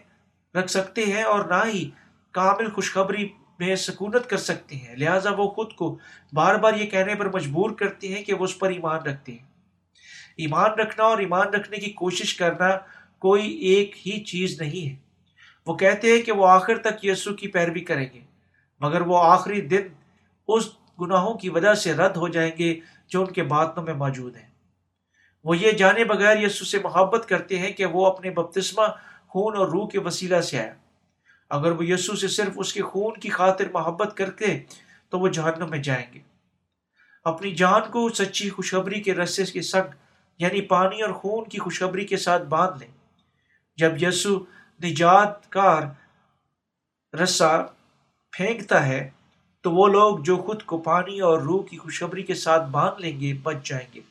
رکھ سکتے ہیں اور نہ ہی کامل خوشخبری میں سکونت کر سکتے ہیں۔ لہٰذا وہ خود کو بار بار یہ کہنے پر مجبور کرتے ہیں کہ وہ اس پر ایمان رکھتے ہیں۔ ایمان رکھنا اور ایمان رکھنے کی کوشش کرنا کوئی ایک ہی چیز نہیں ہے۔ وہ کہتے ہیں کہ وہ آخر تک یسو کی پیروی کریں گے، مگر وہ آخری دن اس گناہوں کی وجہ سے رد ہو جائیں گے جو ان کے باتوں میں موجود ہیں۔ وہ یہ جانے بغیر یسو سے محبت کرتے ہیں کہ وہ اپنے بپتسمہ خون اور روح کے وسیلہ سے آیا اگر وہ یسو سے صرف اس کے خون کی خاطر محبت کرتے تو وہ جہنم میں جائیں گے۔ اپنی جان کو سچی خوشخبری کے رسے کے سنگ یعنی پانی اور خون کی خوشخبری کے ساتھ باندھ لیں۔ جب یسو نجات کار رسا پھینکتا ہے، تو وہ لوگ جو خود کو پانی اور روح کی خوشخبری کے ساتھ باندھ لیں گے، بچ جائیں گے۔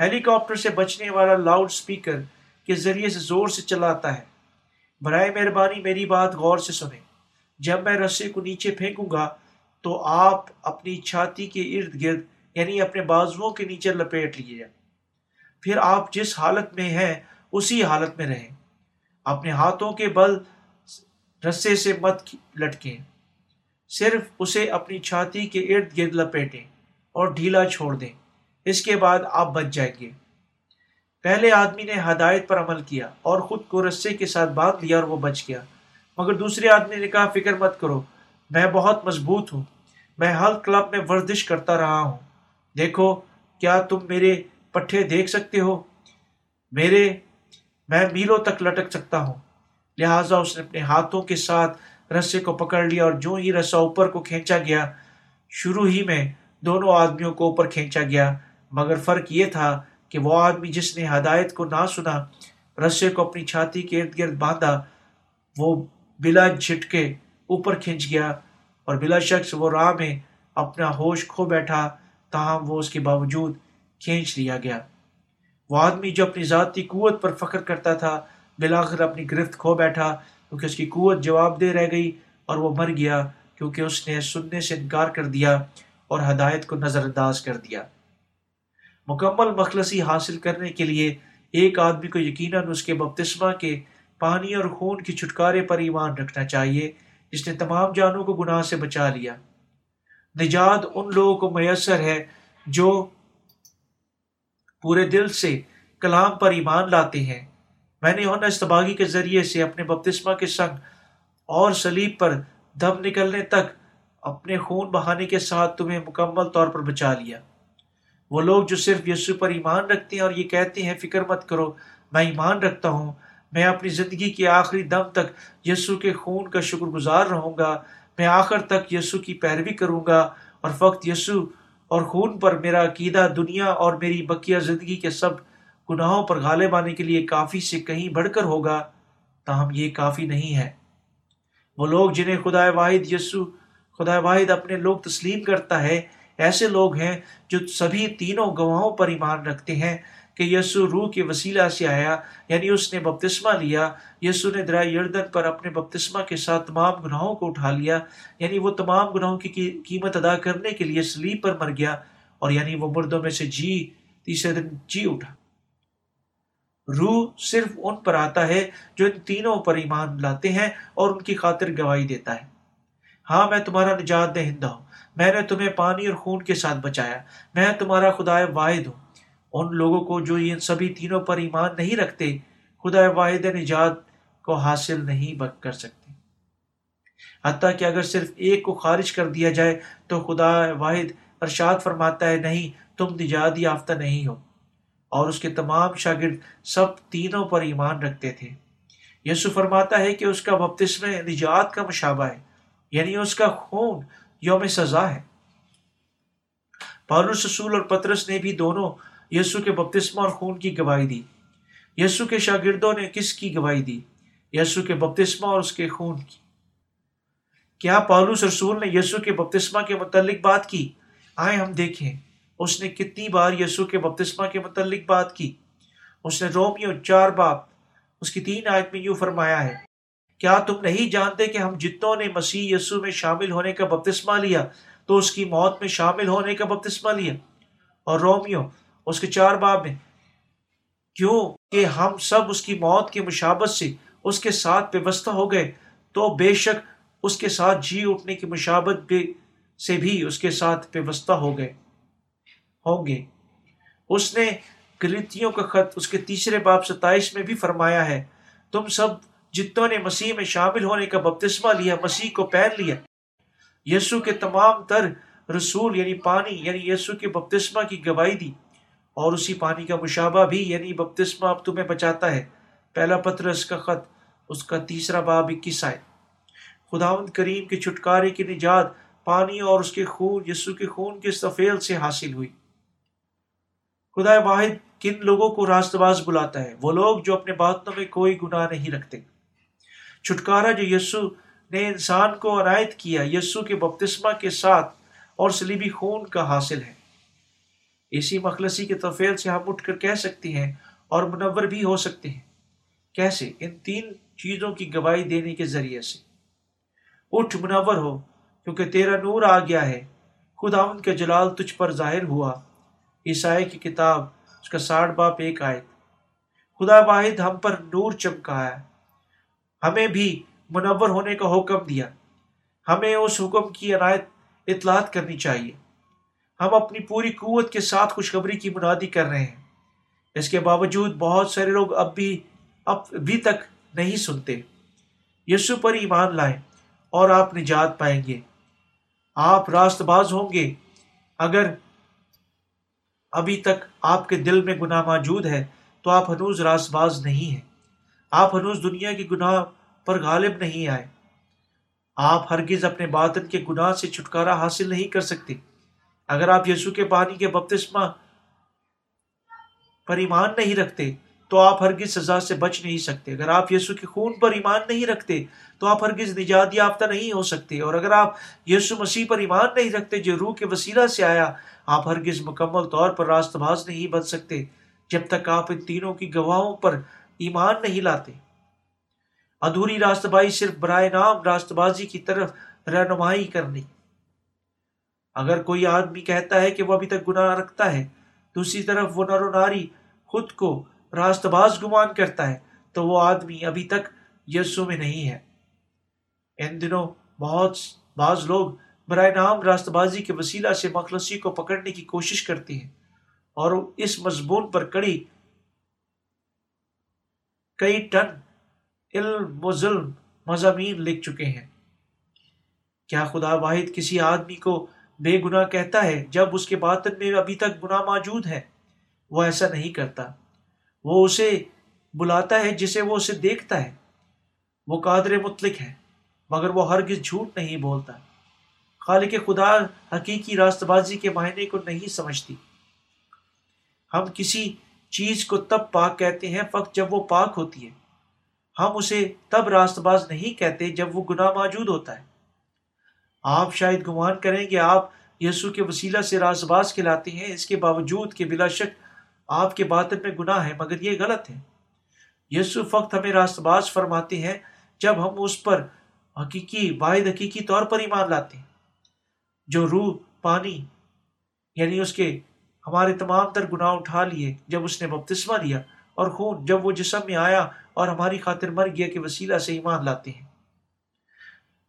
ہیلی کاپٹر سے بچنے والا لاؤڈ سپیکر کے ذریعے سے زور سے چلاتا ہے۔ برائے مہربانی میری بات غور سے سنیں۔ جب میں رسے کو نیچے پھینکوں گا، تو آپ اپنی چھاتی کے ارد گرد یعنی اپنے بازوؤں کے نیچے لپیٹ لیجیے پھر آپ جس حالت میں ہیں، اسی حالت میں رہیں۔ اپنے ہاتھوں کے بل رسے سے مت لٹکیں۔ صرف اسے اپنی چھاتی کے ارد گرد لپیٹیں اور ڈھیلا چھوڑ دیں۔ اس کے بعد آپ بچ جائیں گے۔ پہلے آدمی نے ہدایت پر عمل کیا اور خود کو رسے کے ساتھ باندھ لیا اور وہ بچ گیا۔ مگر دوسرے آدمی نے کہا، فکر مت کرو، میں بہت مضبوط ہوں۔ میں ہر کلب میں ورزش کرتا رہا ہوں۔ دیکھو، کیا تم میرے پٹھے دیکھ سکتے ہو؟ میرے میں میلوں تک لٹک سکتا ہوں۔ لہٰذا اس نے اپنے ہاتھوں کے ساتھ رسے کو پکڑ لیا اور جو ہی رسا اوپر کو کھینچا گیا، شروع ہی میں دونوں آدمیوں کو اوپر کھینچا گیا۔ مگر فرق یہ تھا کہ وہ آدمی جس نے ہدایت کو نہ سنا، رسے کو اپنی چھاتی کے ارد گرد باندھا، وہ بلا جھٹکے اوپر کھینچ گیا اور بلا شخص وہ راہ میں اپنا ہوش کھو بیٹھا، تاہم وہ اس کے باوجود کھینچ لیا گیا۔ وہ آدمی جو اپنی ذاتی قوت پر فخر کرتا تھا بلاخر اپنی گرفت کھو بیٹھا کیونکہ اس کی قوت جواب دے رہ گئی اور وہ مر گیا کیونکہ اس نے سننے سے انکار کر دیا اور ہدایت کو نظر انداز کر دیا۔ مکمل مخلصی حاصل کرنے کے لیے ایک آدمی کو یقیناً اس کے بپتسمہ کے پانی اور خون کی چھٹکارے پر ایمان رکھنا چاہیے، جس نے تمام جانوں کو گناہ سے بچا لیا۔ نجات ان لوگوں کو میسر ہے جو پورے دل سے کلام پر ایمان لاتے ہیں۔ میں نے ان استباغی کے ذریعے سے اپنے بپتسمہ کے سنگ اور سلیب پر دم نکلنے تک اپنے خون بہانے کے ساتھ تمہیں مکمل طور پر بچا لیا۔ وہ لوگ جو صرف یسو پر ایمان رکھتے ہیں اور یہ کہتے ہیں، فکر مت کرو، میں ایمان رکھتا ہوں۔ میں اپنی زندگی کے آخری دم تک یسو کے خون کا شکر گزار رہوں گا۔ میں آخر تک یسو کی پیروی کروں گا اور فقط یسو اور خون پر میرا عقیدہ دنیا اور میری بقیہ زندگی کے سب گناہوں پر غالب آنے کے لیے کافی سے کہیں بڑھ کر ہوگا، تاہم یہ کافی نہیں ہے۔ وہ لوگ جنہیں خدا واحد یسو خدا واحد اپنے لوگ تسلیم کرتا ہے، ایسے لوگ ہیں جو سبھی تینوں گواہوں پر ایمان رکھتے ہیں۔ کہ یسو روح کے وسیلہ سے آیا یعنی اس نے بپتسمہ لیا۔ یسو نے درائے یردن پر اپنے بپتسمہ کے ساتھ تمام گناہوں کو اٹھا لیا۔ یعنی وہ تمام گناہوں کی قیمت ادا کرنے کے لیے سلیب پر مر گیا اور یعنی وہ مردوں میں سے جی تیسرے دن جی اٹھا۔ روح صرف ان پر آتا ہے جو ان تینوں پر ایمان لاتے ہیں اور ان کی خاطر گواہی دیتا ہے۔ ہاں میں تمہارا نجات دہندہ ہوں۔ میں نے تمہیں پانی اور خون کے ساتھ بچایا۔ میں تمہارا خدا واحد ہوں۔ ان لوگوں کو جو ان سبھی تینوں پر ایمان نہیں رکھتے خدا واحد نجات کو حاصل نہیں کر سکتے۔ حتیٰ کہ اگر صرف ایک کو خارج کر دیا جائے تو خدا واحد ارشاد فرماتا ہے، نہیں، تم نجات یافتہ نہیں ہو۔ اور اس کے تمام شاگرد سب تینوں پر ایمان رکھتے تھے۔ یسو فرماتا ہے کہ اس کا بپتسم نجات کا مشابہ ہے یعنی اس کا خون یوم سزا ہے۔ پالوس رسول اور پترس نے بھی دونوں یسو کے بپتسمہ اور خون کی گواہی دی۔ یسو کے شاگردوں نے کس کی گواہی دی؟ یسو کے بپتسمہ اور اس کے خون کی۔ کیا پالوس رسول نے یسو کے بپتسمہ کے متعلق بات کی؟ آئے ہم دیکھیں۔ اس نے کتنی بار یسو کے بپتسمہ کے متعلق بات کی۔ اس نے رومیو چار باپ اس کی تین آیت میں یوں فرمایا ہے۔ کیا تم نہیں جانتے کہ ہم جتوں نے مسیح یسو میں شامل ہونے کا بپتسمہ لیا، تو اس کی موت میں شامل ہونے کا بپتسمہ لیا؟ اور رومیو اس کے چار باب میں کیوں کہ ہم سب اس کی موت کی مشابت سے اس کے ساتھ پیوستہ ہو گئے، تو بے شک اس کے ساتھ جی اٹھنے کی مشابت سے بھی اس کے ساتھ پیوستہ ہو گئے، ہوں گے۔ اس نے گلتیوں کا خط اس کے تیسرے باب ستائش میں بھی فرمایا ہے، تم سب جتوں نے مسیح میں شامل ہونے کا بپتسمہ لیا، مسیح کو پہن لیا۔ یسو کے تمام تر رسول یعنی پانی یعنی یسو کے بپتسمہ کی گواہی دی۔ اور اسی پانی کا مشابہ بھی یعنی بپتسمہ اب تمہیں بچاتا ہے۔ پہلا پتر اس کا خط، اس کا تیسرا باب اکیس آئے۔ خداوند کریم کے چھٹکارے کی نجات پانی اور اس کے خون، یسو کے خون کے سفیل سے حاصل ہوئی۔ خدا واحد کن لوگوں کو راست باز بلاتا ہے؟ وہ لوگ جو اپنے باتوں میں کوئی گناہ نہیں رکھتے۔ چھٹکارا جو یسو نے انسان کو عنایت کیا، یسو کے بپتسمہ کے ساتھ اور سلیبی خون کا حاصل ہے۔ اسی مخلصی کے توفیل سے ہم اٹھ کر کہہ سکتے ہیں اور منور بھی ہو سکتے ہیں۔ کیسے؟ ان تین چیزوں کی گواہی دینے کے ذریعے سے۔ اٹھ منور ہو، کیونکہ تیرا نور آ گیا ہے۔ خدا ان کے جلال تجھ پر ظاہر ہوا۔ عیسائی کی کتاب، اس کا ساٹھ باپ ایک آئے خدا واحد ہم پر نور چمکا ہے۔ ہمیں بھی منور ہونے کا حکم دیا۔ ہمیں اس حکم کی عنایت اطلاعات کرنی چاہیے۔ ہم اپنی پوری قوت کے ساتھ خوشخبری کی منادی کر رہے ہیں۔ اس کے باوجود بہت سارے لوگ اب بھی اب ابھی تک نہیں سنتے۔ یسو پر ایمان لائیں اور آپ نجات پائیں گے۔ آپ راست باز ہوں گے۔ اگر ابھی تک آپ کے دل میں گناہ موجود ہے تو آپ ہنوز راست باز نہیں ہیں۔ آپ ہنوز دنیا کی گناہ پر غالب نہیں آئے۔ آپ ہرگز اپنے باطن کے گناہ سے چھٹکارا حاصل نہیں کر سکتے۔ اگر آپ یسو کے پانی کے بپتسمہ پر ایمان نہیں رکھتے، تو آپ ہرگز سزا سے بچ نہیں سکتے۔ اگر آپ یسو کے خون پر ایمان نہیں رکھتے، تو آپ ہرگز نجات یافتہ نہیں ہو سکتے۔ اور اگر آپ یسو مسیح پر ایمان نہیں رکھتے، جو روح کے وسیلہ سے آیا، آپ ہرگز مکمل طور پر راست باز نہیں بن سکتے، جب تک آپ ان تینوں کی گواہوں پر ایمان نہیں لاتے۔ ادھوری راست بائی صرف برائے نام راست بازی کی طرف رہنمائی کرنی۔ اگر کوئی آدمی کہتا ہے کہ وہ ابھی تک گناہ رکھتا ہے دوسری طرف وہ نر و ناری خود کو راست باز گمان کرتا ہے، تو وہ آدمی ابھی تک یسو میں نہیں ہے۔ ان دنوں بہت بعض لوگ برائے نام راست بازی کے وسیلہ سے مخلصی کو پکڑنے کی کوشش کرتے ہیں اور اس مضمون پر کڑی، کئی ٹن علم و ظلم مضامین لکھ چکے ہیں۔ کیا خدا واحد کسی آدمی کو بے گناہ کہتا ہے، جب اس کے باطن میں ابھی تک گناہ موجود ہے۔ وہ ایسا نہیں کرتا۔ وہ اسے بلاتا ہے جسے وہ اسے دیکھتا ہے۔ وہ قادر مطلق ہے، مگر وہ ہرگز جھوٹ نہیں بولتا۔ خالق خدا حقیقی راست بازی کے معنی کو نہیں سمجھتی۔ ہم کسی چیز کو تب پاک کہتے ہیں فقط جب وہ پاک ہوتی ہے۔ ہم اسے تب راست باز نہیں کہتے جب وہ گناہ موجود ہوتا ہے۔ آپ شاید گمان کریں کہ آپ یسو کے وسیلہ سے راست باز کھلاتے ہیں، اس کے باوجود کہ بلا شک آپ کے باطن میں گناہ ہے مگر یہ غلط ہے یسو فقط ہمیں راست باز فرماتے ہیں جب ہم اس پر حقیقی، واحد حقیقی طور پر ایمان لاتے ہیں۔ جو روح، پانی یعنی اس کے ہمارے تمام تر گناہ اٹھا لیے جب اس نے بپتسمہ لیا، اور خون جب وہ جسم میں آیا اور ہماری خاطر مر گیا کے وسیلہ سے ایمان لاتے ہیں۔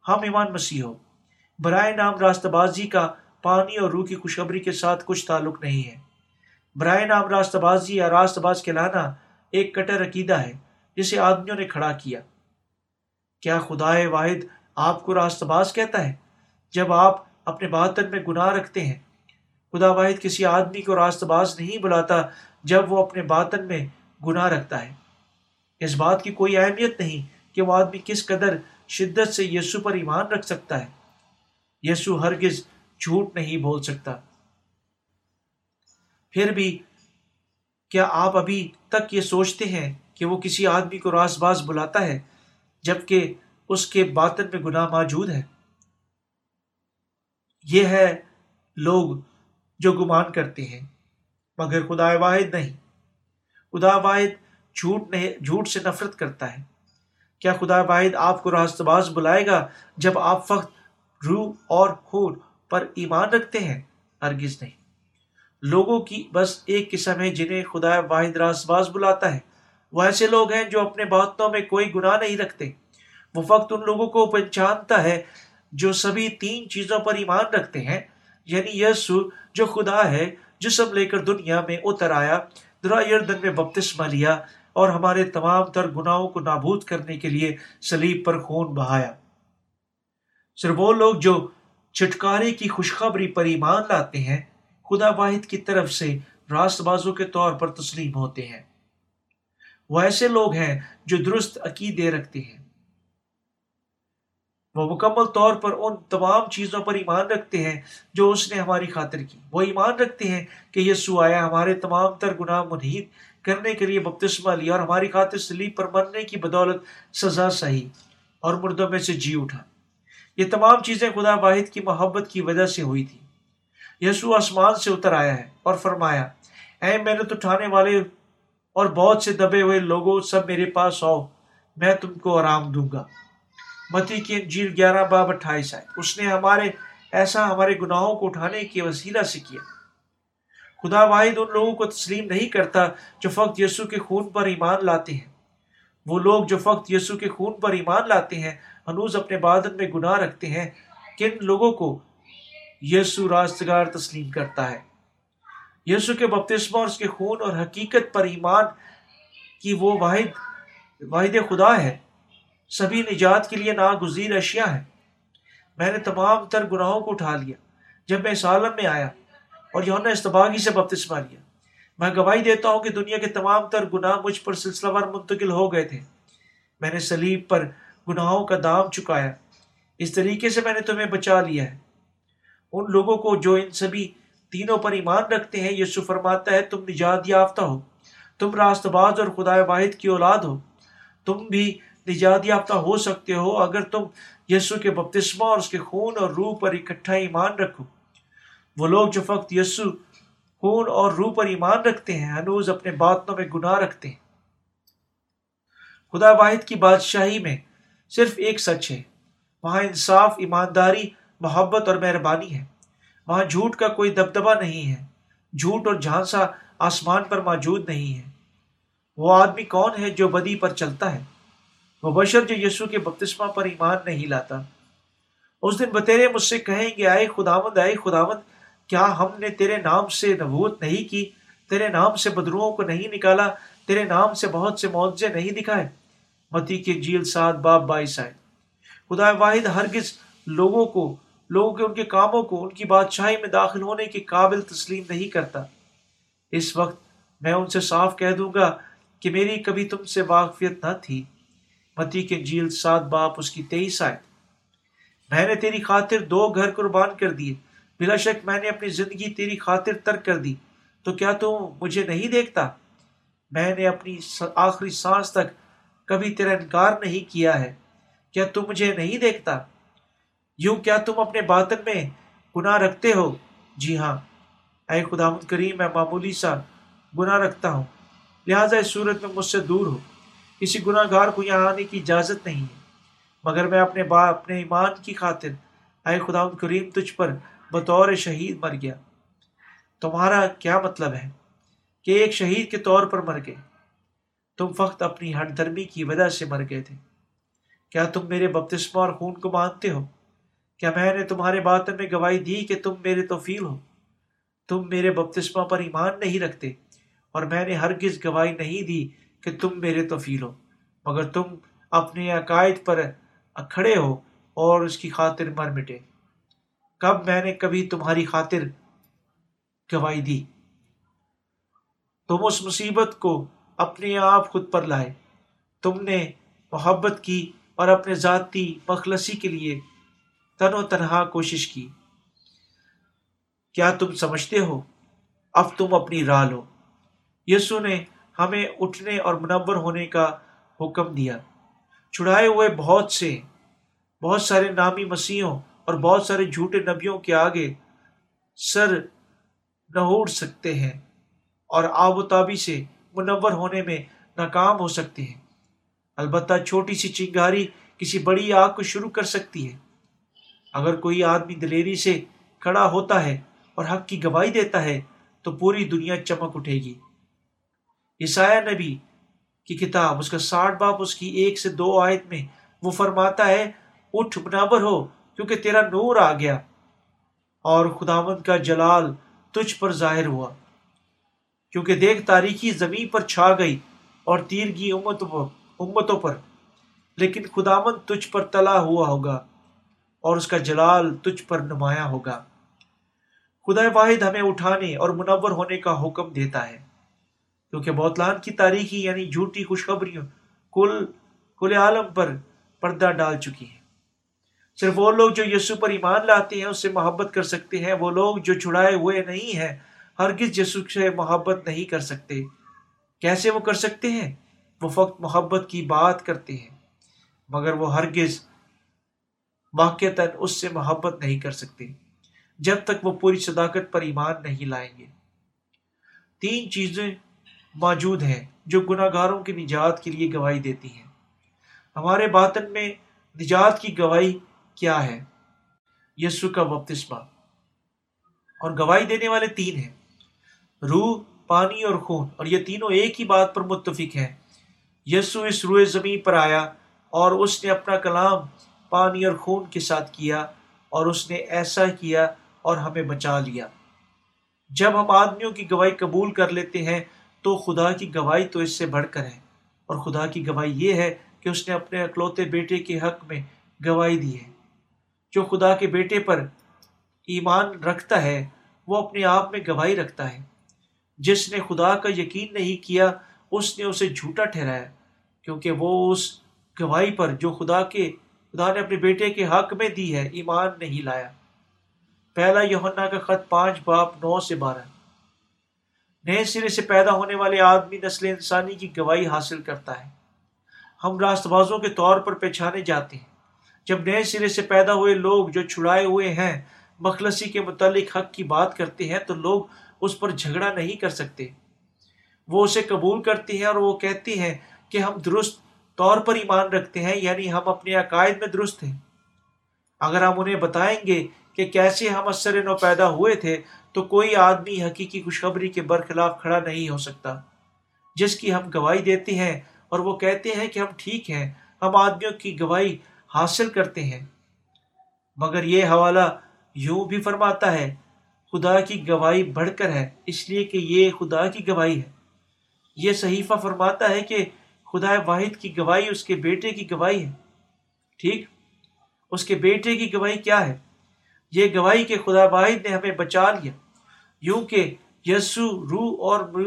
ہم ایمان مسیح ہو۔ برائے نام راست بازی کا پانی اور روح کی خوشخبری کے ساتھ کچھ تعلق نہیں ہے۔ برائے نام راست بازی یا راست باز کہلانا ایک کٹر عقیدہ ہے جسے آدمیوں نے کھڑا کیا۔ کیا خدا واحد آپ کو راست باز کہتا ہے؟ جب آپ اپنے باطن میں گناہ رکھتے ہیں۔ خدا واحد کسی آدمی کو راست باز نہیں بلاتا جب وہ اپنے باطن میں گناہ رکھتا ہے۔ اس بات کی کوئی اہمیت نہیں کہ وہ آدمی کس قدر شدت سے یسو پر ایمان رکھ سکتا ہے۔ یسو ہرگز جھوٹ نہیں بول سکتا۔ پھر بھی کیا آپ ابھی تک یہ سوچتے ہیں کہ وہ کسی آدمی کو راس باز بلاتا ہے جبکہ اس کے باطن میں گناہ موجود ہے یہ ہے لوگ جو گمان کرتے ہیں، مگر خدا واحد نہیں۔ خدا واحد جھوٹ نہیں، جھوٹ سے نفرت کرتا ہے۔ کیا خدا واحد آپ کو راست باز بلائے گا جب آپ فخت روح اور خون پر ایمان رکھتے ہیں، ہرگز نہیں۔ لوگوں کی بس ایک قسم ہے جنہیں خدا واحد راست باز بلاتا ہے۔ وہ ایسے لوگ ہیں جو اپنے باتوں میں کوئی گناہ نہیں رکھتے۔ وہ فقط ان لوگوں کو پہچانتا ہے جو سبھی تین چیزوں پر ایمان رکھتے ہیں یعنی یسو جو خدا ہے جسم لے کر دنیا میں اتر آیا درا یردن میں بپتسمہ لیا اور ہمارے تمام تر گناہوں کو نابود کرنے کے لیے سلیب پر خون بہایا۔ صرف وہ لوگ جو چھٹکارے کی خوشخبری پر ایمان لاتے ہیں، خدا واحد کی طرف سے راست بازوں کے طور پر تسلیم ہوتے ہیں۔ وہ ایسے لوگ ہیں جو درست عقیدے رکھتے ہیں۔ وہ مکمل طور پر ان تمام چیزوں پر ایمان رکھتے ہیں جو اس نے ہماری خاطر کی۔ وہ ایمان رکھتے ہیں کہ یسو آیا ہمارے تمام تر گناہ منحید کرنے کے لیے بپتسمہ لیا اور ہماری خاطر سلیب پر مرنے کی بدولت سزا سہی اور مردوں میں سے جی اٹھا۔ یہ تمام چیزیں خدا واحد کی محبت کی وجہ سے ہوئی تھی۔ یسو آسمان سے اتر آیا ہے اور فرمایا، اے محنت اٹھانے والے اور بہت سے دبے ہوئے لوگوں، سب میرے پاس آؤ، میں تم کو آرام دوں گا۔ متی کی انجیل گیارہ باب اٹھائیس آئے۔ اس نے ہمارے، ایسا ہمارے گناہوں کو اٹھانے کے وسیلہ سے کیا۔ خدا واحد ان لوگوں کو تسلیم نہیں کرتا جو فقط یسو کے خون پر ایمان لاتے ہیں۔ وہ لوگ جو فقط یسو کے خون پر ایمان لاتے ہیں ہنوز اپنے بادن میں گناہ رکھتے ہیں کن لوگوں کو یسو راستگار تسلیم کرتا ہے۔ یسو کے بپتسمہ اور اس کے خون اور حقیقت پر ایمان کی وہ واحد واحد خدا ہے۔ سبھی نجات کے لیے ناگزیر اشیاء ہے میں نے تمام تر گناہوں کو اٹھا لیا جب میں اس عالم میں آیا اور یونا استباغی سے بپتسمہ لیا۔ میں گواہی دیتا ہوں کہ دنیا کے تمام تر گناہ مجھ پر سلسلہ وار منتقل ہو گئے تھے۔ میں نے سلیب پر گناہوں کا دام چکایا اس طریقے سے میں نے تمہیں بچا لیا ہے۔ ان لوگوں کو جو ان سبھی تینوں پر ایمان رکھتے ہیں یسو فرماتا ہے، تم نجات یافتہ ہو۔ تم راست باز اور خدا واحد کی اولاد ہو۔ تم بھی نجات یافتہ ہو سکتے ہو اگر تم یسو کے بپتسمہ اور اس کے خون اور روح پر اکٹھا ایمان رکھو۔ وہ لوگ جو فقط یسو خون اور روح پر ایمان رکھتے ہیں، ہنوز اپنے باتوں میں گناہ رکھتے ہیں۔ خدا واحد کی بادشاہی میں صرف ایک سچ ہے۔ وہاں انصاف، ایمانداری، محبت اور مہربانی ہے۔ وہاں جھوٹ کا کوئی دبدبا نہیں ہے۔ جھوٹ اور جھانسا آسمان پر موجود نہیں ہے وہ آدمی کون ہے جو بدی پر چلتا ہے؟ وہ بشر جو یسو کے بپتسمہ پر ایمان نہیں لاتا۔ اس دن بتیرے مجھ سے کہیں گے آئے خداوند آئے خداوند، کیا ہم نے تیرے نام سے نبوت نہیں کی؟ تیرے نام سے بدروؤں کو نہیں نکالا؟ تیرے نام سے بہت سے معاوضے نہیں دکھائے؟ متی کے جیل سات باب بائیس آئے۔ خدا واحد ہرگز لوگوں کو، لوگوں کے، ان کے کاموں کو، ان کی بادشاہی میں داخل ہونے کے قابل تسلیم نہیں کرتا۔ اس وقت میں ان سے صاف کہہ دوں گا کہ میری کبھی تم سے واقفیت نہ تھی۔ متی کے جیل سات باپ اس کی تیئیس آئے۔ میں نے تیری خاطر دو گھر قربان کر دیے۔ بلا شک میں نے اپنی زندگی تیری خاطر ترک کر دی۔ تو کیا تم مجھے نہیں دیکھتا؟ میں نے اپنی آخری سانس تک کبھی تیرا انکار نہیں کیا ہے؟ کیا تم مجھے نہیں دیکھتا؟ یوں کیا تم اپنے باطن میں گناہ رکھتے ہو؟ جی ہاں۔ اے خدا کریم، میں معمولی سا گناہ رکھتا ہوں۔ لہٰذا اس صورت میں مجھ سے دور ہو۔ کسی گناہ گار کو یہاں آنے کی اجازت نہیں ہے۔ مگر میں اپنے با، اپنے ایمان کی خاطر، اے خدا کریم، تجھ پر بطور شہید مر گیا۔ تمہارا کیا مطلب ہے؟ کہ ایک شہید کے طور پر مر گئے۔ تم فقط اپنی ہٹ درمی کی وجہ سے مر گئے تھے۔ کیا تم میرے بپتسمہ اور خون کو مانتے ہو؟ کیا میں نے تمہارے باطن میں گواہی دی کہ تم میرے توفیل ہو؟ تم میرے بپتسمہ پر ایمان نہیں رکھتے اور میں نے ہرگز گواہی نہیں دی کہ تم میرے توفیل ہو۔ مگر تم اپنے عقائد پر کھڑے ہو اور اس کی خاطر مر مٹے۔ کب میں نے کبھی تمہاری خاطر گواہی دی؟ تم اس مصیبت کو اپنے آپ خود پر لائے۔ تم نے محبت کی اور اپنے ذاتی مخلصی کے لیے تن و تنہا کوشش کی۔ کیا تم سمجھتے ہو؟ اب تم اپنی راہ لو۔ یسو نے ہمیں اٹھنے اور منور ہونے کا حکم دیا۔ چھڑائے ہوئے بہت سے، بہت سارے نامی مسیحوں اور بہت سارے جھوٹے نبیوں کے آگے سر نہ سکتے ہیں اور آب و تابی سے منور ہونے میں ناکام ہو سکتے ہیں البتہ چھوٹی سی چنگاری کسی بڑی آگ کو شروع کر سکتی ہے۔ اگر کوئی آدمی دلیری سے کھڑا ہوتا ہے اور حق کی گواہی دیتا ہے، تو پوری دنیا چمک اٹھے گی۔ عیسایہ نبی کی کتاب، اس کا ساٹھ باپ اس کی ایک سے دو آیت میں وہ فرماتا ہے، اٹھ منور ہو کیونکہ تیرا نور آ گیا اور خداوند کا جلال تجھ پر ظاہر ہوا۔ کیونکہ دیکھ تاریخی زمین پر چھا گئی اور تیرگی امتوں امتوں پر۔ لیکن خدامن تجھ پر تلا ہوا ہوگا اور اس کا جلال تجھ پر نمایاں ہوگا۔ خدا واحد ہمیں اٹھانے اور منور ہونے کا حکم دیتا ہے۔ کیونکہ بوتلان کی تاریخی یعنی جھوٹی خوشخبریوں کل کل عالم پر پردہ ڈال چکی ہیں۔ صرف وہ لوگ جو یسو پر ایمان لاتے ہیں، اس سے محبت کر سکتے ہیں۔ وہ لوگ جو چھڑائے ہوئے نہیں ہیں ہرگز یسوع سے محبت نہیں کر سکتے۔ کیسے وہ کر سکتے ہیں؟ وہ فقط محبت کی بات کرتے ہیں، مگر وہ ہرگز واقعتاً اس سے محبت نہیں کر سکتے، جب تک وہ پوری صداقت پر ایمان نہیں لائیں گے۔ تین چیزیں موجود ہیں جو گناہ گاروں کی نجات کے لیے گواہی دیتی ہیں۔ ہمارے باطن میں نجات کی گواہی کیا ہے؟ یسو کا بپتسمہ۔ اور گواہی دینے والے تین ہیں۔ روح، پانی اور خون۔ اور یہ تینوں ایک ہی بات پر متفق ہیں۔ یسو اس روئے زمین پر آیا اور اس نے اپنا کلام پانی اور خون کے ساتھ کیا اور اس نے ایسا کیا اور ہمیں بچا لیا۔ جب ہم آدمیوں کی گواہی قبول کر لیتے ہیں تو خدا کی گواہی تو اس سے بڑھ کر ہے۔ اور خدا کی گواہی یہ ہے کہ اس نے اپنے اکلوتے بیٹے کے حق میں گواہی دی ہے۔ جو خدا کے بیٹے پر ایمان رکھتا ہے، وہ اپنے آپ میں گواہی رکھتا ہے۔ جس نے خدا کا یقین نہیں کیا، اس نے اسے جھوٹا ٹھہرایا، کیونکہ وہ اس گواہی پر جو خدا کے، خدا نے اپنے بیٹے کے حق میں دی ہے، ایمان نہیں لایا۔ پہلا یوہنا کا خط پانچ، باپ نو سے بارہ۔ نئے سرے سے پیدا ہونے والے آدمی نسل انسانی کی گواہی حاصل کرتا ہے۔ ہم راست بازوں کے طور پر پہچانے جاتے ہیں۔ جب نئے سرے سے پیدا ہوئے لوگ جو چھڑائے ہوئے ہیں، مخلصی کے متعلق حق کی بات کرتے ہیں، تو لوگ اس پر جھگڑا نہیں کر سکتے۔ وہ اسے قبول کرتے ہیں اور وہ کہتے ہیں کہ ہم درست طور پر ایمان رکھتے ہیں یعنی ہم اپنے عقائد میں درست ہیں۔ اگر ہم انہیں بتائیں گے کہ کیسے ہم اثر نو پیدا ہوئے تھے، تو کوئی آدمی حقیقی خوشخبری کے برخلاف کھڑا نہیں ہو سکتا۔ جس کی ہم گواہی دیتے ہیں اور وہ کہتے ہیں کہ ہم ٹھیک ہیں، ہم آدمیوں کی گواہی حاصل کرتے ہیں۔ مگر یہ حوالہ یوں بھی فرماتا ہے خدا کی گواہی بڑھ کر ہے، اس لیے کہ یہ خدا کی گواہی ہے۔ یہ صحیفہ فرماتا ہے کہ خدا واحد کی گواہی اس کے بیٹے کی گواہی ہے۔ ٹھیک؟ اس کے بیٹے کی گواہی کیا ہے؟ یہ گواہی کہ خدا واحد نے ہمیں بچا لیا۔ یوں کہ یسو روح اور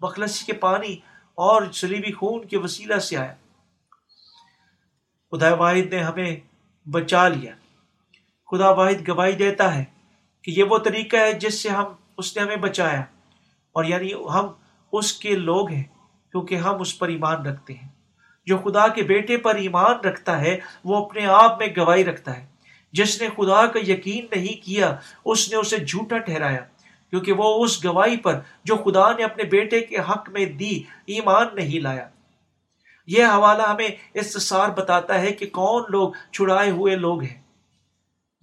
مخلصی کے پانی اور سلیبی خون کے وسیلہ سے آیا۔ خدا واحد نے ہمیں بچا لیا۔ خدا واحد گواہی دیتا ہے۔ کہ یہ وہ طریقہ ہے جس سے ہم اس نے ہمیں بچایا اور یعنی ہم اس کے لوگ ہیں کیونکہ ہم اس پر ایمان رکھتے ہیں۔ جو خدا کے بیٹے پر ایمان رکھتا ہے، وہ اپنے آپ میں گواہی رکھتا ہے۔ جس نے خدا کا یقین نہیں کیا، اس نے اسے جھوٹا ٹھہرایا، کیونکہ وہ اس گواہی پر جو خدا نے اپنے بیٹے کے حق میں دی ایمان نہیں لایا۔ یہ حوالہ ہمیں استثار بتاتا ہے کہ کون لوگ چھڑائے ہوئے لوگ ہیں۔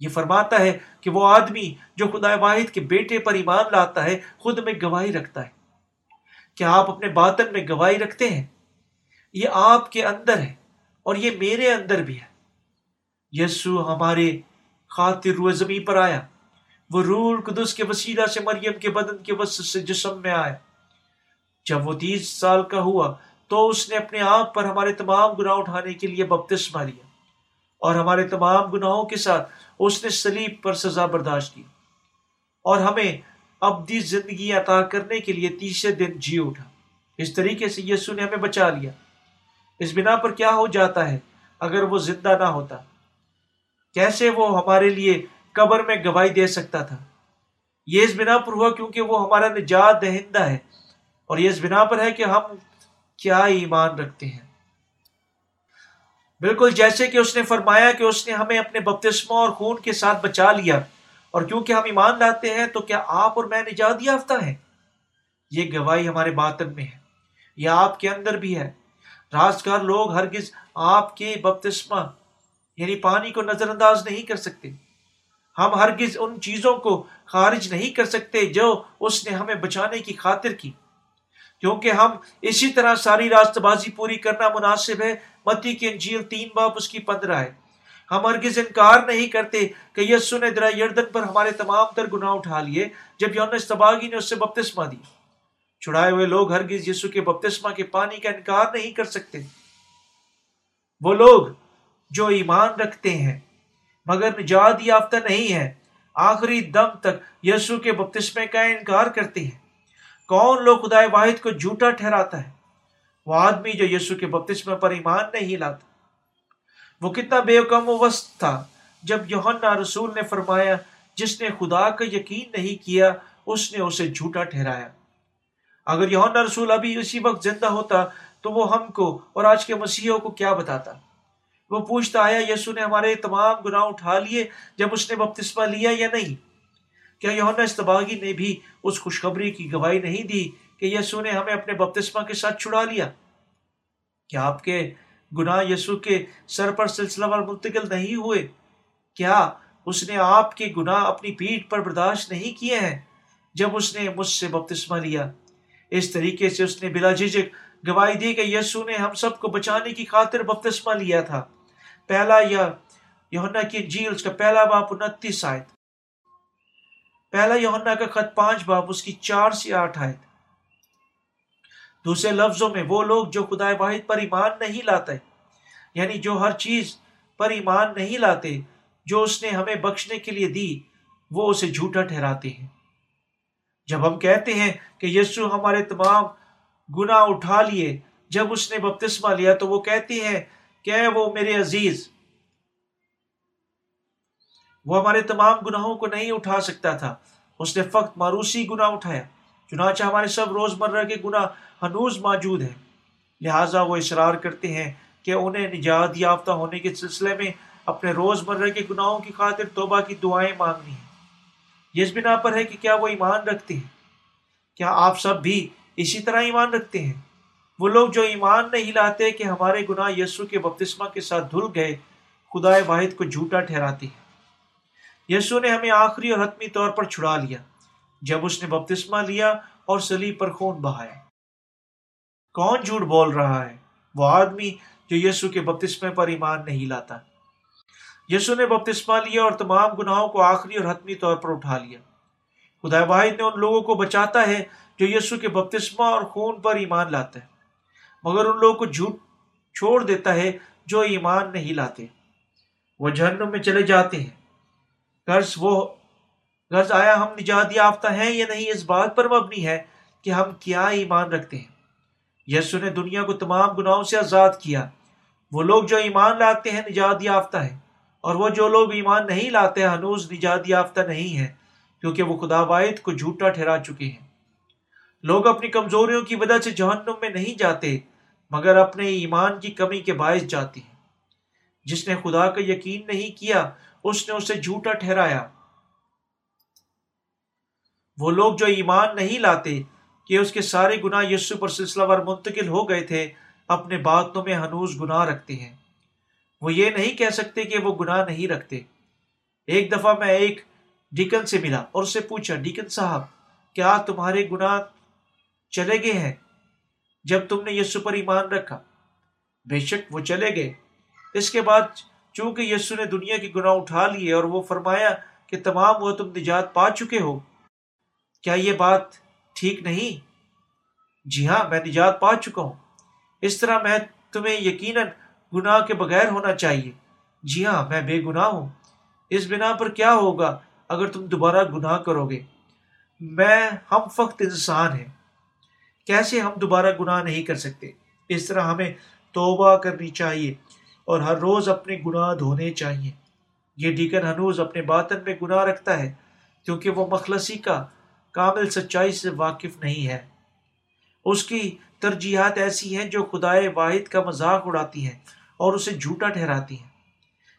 یہ فرماتا ہے کہ وہ آدمی جو خدا واحد کے بیٹے پر ایمان لاتا ہے، خود میں گواہی رکھتا ہے۔ کیا آپ اپنے باطن میں گواہی رکھتے ہیں؟ یہ آپ کے اندر ہے اور یہ میرے اندر بھی ہے۔ یسو ہمارے خاطر روح زمین پر آیا۔ وہ روح القدس کے وسیلہ سے مریم کے بدن کے وسط سے جسم میں آیا۔ جب وہ تیس سال کا ہوا تو اس نے اپنے آپ پر ہمارے تمام گناہ اٹھانے کے لیے بپتسمہ لیا۔ اور ہمارے تمام گناہوں کے ساتھ اس نے سلیب پر سزا برداشت کی اور ہمیں ابدی زندگی عطا کرنے کے لیے تیسرے دن جی اٹھا۔ اس طریقے سے یسو نے ہمیں بچا لیا۔ اس بنا پر کیا ہو جاتا ہے اگر وہ زندہ نہ ہوتا؟ کیسے وہ ہمارے لیے قبر میں گواہی دے سکتا تھا؟ یہ اس بنا پر ہوا کیونکہ وہ ہمارا نجات دہندہ ہے اور یہ اس بنا پر ہے کہ ہم کیا ایمان رکھتے ہیں۔ بالکل جیسے کہ اس نے فرمایا کہ اس نے ہمیں اپنے بپتسموں اور خون کے ساتھ بچا لیا۔ اور کیونکہ ہم ایمان لاتے ہیں تو کیا آپ اور میں نجات یافتہ ہے یہ گواہی ہمارے باطن میں ہے۔ یہ آپ کے اندر بھی ہے۔ رازگار لوگ ہرگز آپ کے بپتسمہ یعنی پانی کو نظر انداز نہیں کر سکتے۔ ہم ہرگز ان چیزوں کو خارج نہیں کر سکتے جو اس نے ہمیں بچانے کی خاطر کی۔ کیونکہ ہم اسی طرح ساری راست بازی پوری کرنا مناسب ہے متی کی انجیل تین باپ اس کی پندرہ ہے۔ ہم ہرگز انکار نہیں کرتے کہ یسو نے درا یردن پر ہمارے تمام تر گناہ اٹھا لیے، جب یون استباغی نے اس سے بپتسمہ دی۔ چھڑائے ہوئے لوگ ہرگز یسو کے بپتسمہ کے پانی کا انکار نہیں کر سکتے۔ وہ لوگ جو ایمان رکھتے ہیں، مگر نجات یافتہ نہیں ہے آخری دم تک یسو کے بپتسمے کا انکار کرتے ہیں۔ کون لوگ خدا واحد کو جھوٹا ٹھہراتا ہے؟ وہ آدمی جو یسو کے بپتسمے پر ایمان نہیں لاتا۔ وہ کتنا بے کم وسط تھا۔ جب یوہنا رسول نے فرمایا، جس نے خدا کا یقین نہیں کیا، اس نے اسے جھوٹا ٹھہرایا۔ اگر یوہنا رسول ابھی اسی وقت زندہ ہوتا، تو وہ ہم کو اور آج کے مسیحوں کو کیا بتاتا؟ وہ پوچھتا، آیا یسو نے ہمارے تمام گناہ اٹھا لیے جب اس نے بپتسمہ لیا یا نہیں؟ کیا یونا استباغی نے بھی اس خوشخبری کی گواہی نہیں دی کہ یسو نے ہمیں اپنے بپتسمہ کے ساتھ چھڑا لیا۔ کیا آپ کے گناہ یسو کے سر پر سلسلہ وار منتقل نہیں ہوئے؟ کیا اس نے آپ کے گناہ اپنی پیٹ پر برداشت نہیں کیے ہیں جب اس نے مجھ سے بپتسمہ لیا؟ اس طریقے سے اس نے بلا جھجک گواہی دی کہ یسو نے ہم سب کو بچانے کی خاطر بپتسمہ لیا تھا۔ پہلا یا یونا کی جیل اس کا پہلا باپ انتیس آیت۔ پہلا یونا کا خط پانچ باپ اس کی چار سے آٹھ آیت۔ دوسرے لفظوں میں وہ لوگ جو خدا واحد پر ایمان نہیں لاتے یعنی جو ہر چیز پر ایمان نہیں لاتے، جو اس نے ہمیں بخشنے کے لیے دی، وہ اسے جھوٹا ٹھہراتے ہیں۔ جب ہم کہتے ہیں کہ یسو ہمارے تمام گناہ اٹھا لیے، جب اس نے بپتسمہ لیا تو وہ کہتے ہیں کہ وہ میرے عزیز، وہ ہمارے تمام گناہوں کو نہیں اٹھا سکتا تھا۔ اس نے فقط ماروسی گناہ اٹھایا۔ چنانچہ ہمارے سب روز مرہ کے گناہ ہنوز موجود ہیں۔ لہٰذا وہ اشرار کرتے ہیں کہ انہیں نجات یافتہ ہونے کے سلسلے میں اپنے روز مرہ کے گناہوں کی خاطر توبہ کی دعائیں مانگنی ہیں۔ یہ اس بنا پر ہے کہ کیا وہ ایمان رکھتے ہیں؟ کیا آپ سب بھی اسی طرح ایمان رکھتے ہیں؟ وہ لوگ جو ایمان نہیں لاتے کہ ہمارے گناہ یسو کے بپتسمہ کے ساتھ دھل گئے خدا واحد کو جھوٹا ٹھہراتے ہیں۔ یسو نے ہمیں آخری اور حتمی طور پر چھڑا لیا۔ جب اس نے بپتسمہ لیا اور سلیب پر خون بہایا۔ کون جھوٹ بول رہا ہے؟ وہ آدمی جو یسو کے بپتسمے پر ایمان نہیں لاتا۔ یسو نے بپتسمہ لیا اور تمام گناہوں کو آخری اور حتمی طور پر اٹھا لیا۔ خدا واحد نے ان لوگوں کو بچاتا ہے جو یسو کے بپتسمہ اور خون پر ایمان لاتا ہے مگر ان لوگوں کو جھوٹ چھوڑ دیتا ہے جو ایمان نہیں لاتے۔ وہ جہنم میں چلے جاتے ہیں۔ غرض وہ غرض آیا، ہم نجات یافتہ ہیں یا نہیں، اس بات پر مبنی ہے کہ ہم کیا ایمان رکھتے ہیں۔ یسو نے دنیا کو تمام گناہوں سے آزاد کیا۔ وہ لوگ جو ایمان لاتے ہیں، نجات یافتہ ہے اور وہ جو لوگ ایمان نہیں لاتے، ہنوز نجات یافتہ نہیں ہے کیونکہ وہ خدا واحد کو جھوٹا ٹھہرا چکے ہیں۔ لوگ اپنی کمزوریوں کی وجہ سے جہنم میں نہیں جاتے، مگر اپنے ایمان کی کمی کے باعث جاتے ہیں۔ جس نے خدا کا یقین نہیں کیا، اس نے اسے جھوٹا ٹھہرایا۔ وہ لوگ جو ایمان نہیں لاتے کہ اس کے سارے گناہ یسو پر سلسلہ وار منتقل ہو گئے تھے، اپنے باتوں میں ہنوز گناہ رکھتے ہیں۔ وہ یہ نہیں کہہ سکتے کہ وہ گناہ نہیں رکھتے۔ ایک دفعہ میں ایک ڈیکن سے ملا اور اسے پوچھا، ڈیکن صاحب، کیا تمہارے گناہ چلے گئے ہیں؟ جب تم نے یسو پر ایمان رکھا۔ بے شک وہ چلے گئے۔ اس کے بعد چونکہ یسو نے دنیا کی گناہ اٹھا لیے اور وہ فرمایا کہ تمام وہ تم نجات پا چکے ہو کیا یہ بات ٹھیک نہیں؟ جی ہاں میں نجات پا چکا ہوں۔ اس طرح میں تمہیں یقیناً گناہ کے بغیر ہونا چاہیے۔ جی ہاں میں بے گناہ ہوں۔ اس بنا پر کیا ہوگا اگر تم دوبارہ گناہ کرو گے؟ میں ہم فخت انسان ہیں۔ کیسے ہم دوبارہ گناہ نہیں کر سکتے؟ اس طرح ہمیں توبہ کرنی چاہیے اور ہر روز اپنے گناہ دھونے چاہیے۔ یہ ڈیکن ہنوز اپنے باطن میں گناہ رکھتا ہے، کیونکہ وہ مخلصی کا کامل سچائی سے واقف نہیں ہے۔ اس کی ترجیحات ایسی ہیں جو خدائے واحد کا مذاق اڑاتی ہیں اور اسے جھوٹا ٹھہراتی ہیں۔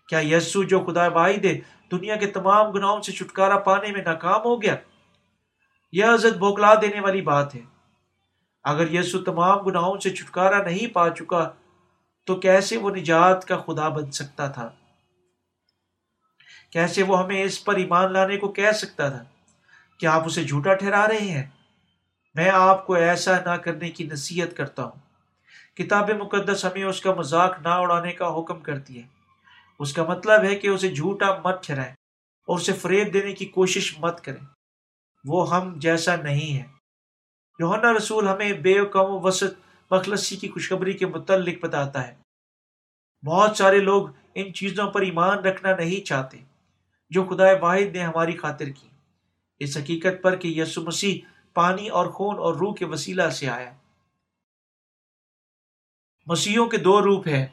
کیا یسو جو خدا واحد ہے، دنیا کے تمام گناہوں سے چھٹکارا پانے میں ناکام ہو گیا؟ یہ عزت بوکلا دینے والی بات ہے۔ اگر یسو تمام گناہوں سے چھٹکارا نہیں پا چکا، تو کیسے وہ نجات کا خدا بن سکتا تھا؟ کیسے وہ ہمیں اس پر ایمان لانے کو کہہ سکتا تھا؟ کیا آپ اسے جھوٹا ٹھہرا رہے ہیں۔ میں آپ کو ایسا نہ کرنے کی نصیحت کرتا ہوں۔ کتاب مقدس ہمیں اس کا مذاق نہ اڑانے کا حکم کرتی ہے۔ اس کا مطلب ہے کہ اسے جھوٹا مت ٹھہرائیں اور اسے فریب دینے کی کوشش مت کریں۔ وہ ہم جیسا نہیں ہے۔ یوہنا رسول ہمیں بے کم وسط مخلصی کی خوشخبری کے متعلق بتاتا ہے۔ بہت سارے لوگ ان چیزوں پر ایمان رکھنا نہیں چاہتے جو خدا واحد نے ہماری خاطر کی۔ اس حقیقت پر کہ یسو مسیح پانی اور خون اور روح کے وسیلہ سے آیا۔ مسیحوں کے دو روپ ہیں۔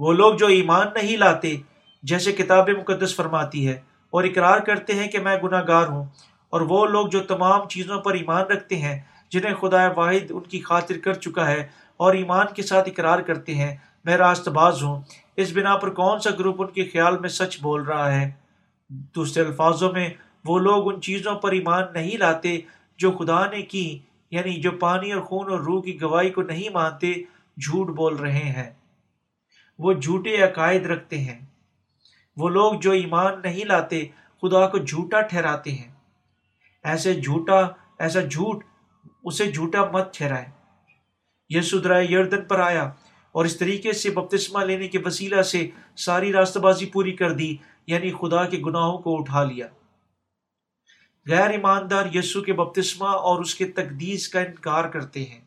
وہ لوگ جو ایمان نہیں لاتے، جیسے کتاب مقدس فرماتی ہے، اور اقرار کرتے ہیں کہ میں گناہ گار ہوں، اور وہ لوگ جو تمام چیزوں پر ایمان رکھتے ہیں، جنہیں خدا واحد ان کی خاطر کر چکا ہے اور ایمان کے ساتھ اقرار کرتے ہیں، میں راست باز ہوں۔ اس بنا پر کون سا گروپ ان کے خیال میں سچ بول رہا ہے؟ دوسرے الفاظوں میں، وہ لوگ ان چیزوں پر ایمان نہیں لاتے جو خدا نے کی یعنی جو پانی اور خون اور روح کی گواہی کو نہیں مانتے، جھوٹ بول رہے ہیں۔ وہ جھوٹے عقائد رکھتے ہیں۔ وہ لوگ جو ایمان نہیں لاتے، خدا کو جھوٹا ٹھہراتے ہیں۔ ایسے جھوٹا، ایسا جھوٹ، اسے جھوٹا مت ٹھہرائے۔ یسو درائے یردن پر آیا اور اس طریقے سے بپتسمہ لینے کے وسیلہ سے ساری راستہ بازی پوری کر دی۔ یعنی خدا کے گناہوں کو اٹھا لیا۔ غیر ایماندار یسو کے بپتسمہ اور اس کے تقدیس کا انکار کرتے ہیں۔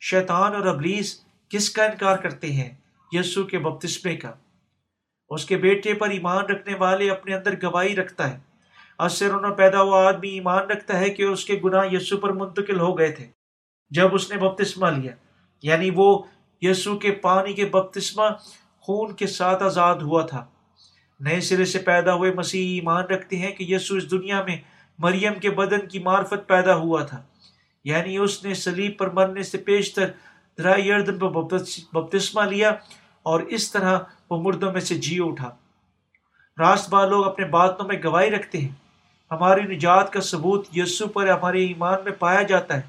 شیطان اور ابلیس کس کا انکار کرتے ہیں؟ یسو کے بپتسمے کا۔ اس کے بیٹے پر ایمان رکھنے والے اپنے اندر گواہی رکھتا ہے۔ اثر انہوں پیدا ہوا آدمی ایمان رکھتا ہے کہ اس کے گناہ یسو پر منتقل ہو گئے تھے۔ جب اس نے بپتسمہ لیا یعنی وہ یسو کے پانی کے بپتسمہ خون کے ساتھ آزاد ہوا تھا۔ نئے سرے سے پیدا ہوئے مسیح ایمان رکھتے ہیں کہ یسو اس دنیا میں مریم کے بدن کی معرفت پیدا ہوا تھا۔ یعنی اس نے سلیب پر مرنے سے پیشتر درائی اردن پر بپتسمہ لیا اور اس طرح وہ مردوں میں سے جی اٹھا۔ راست بار لوگ اپنے باتوں میں گواہی رکھتے ہیں۔ ہماری نجات کا ثبوت یسو پر ہمارے ایمان میں پایا جاتا ہے۔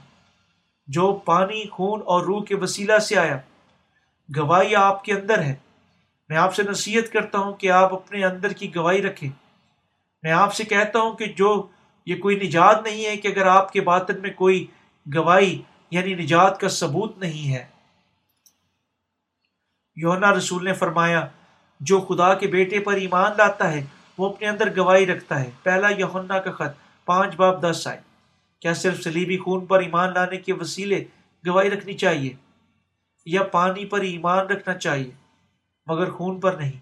جو پانی، خون اور روح کے وسیلہ سے آیا، گواہی آپ کے اندر ہے۔ میں آپ سے نصیحت کرتا ہوں کہ آپ اپنے اندر کی گواہی رکھیں۔ میں آپ سے کہتا ہوں کہ جو یہ کوئی نجات نہیں ہے کہ اگر آپ کے باطن میں کوئی گواہی یعنی نجات کا ثبوت نہیں ہے۔ یونا رسول نے فرمایا، جو خدا کے بیٹے پر ایمان لاتا ہے، وہ اپنے اندر گواہی رکھتا ہے۔ پہلا یونا کا خط، پانچ باب دس آئے۔ کیا صرف سلیبی خون پر ایمان لانے کے وسیلے گواہی رکھنی چاہیے یا پانی پر ایمان رکھنا چاہیے؟ مگر خون پر نہیں۔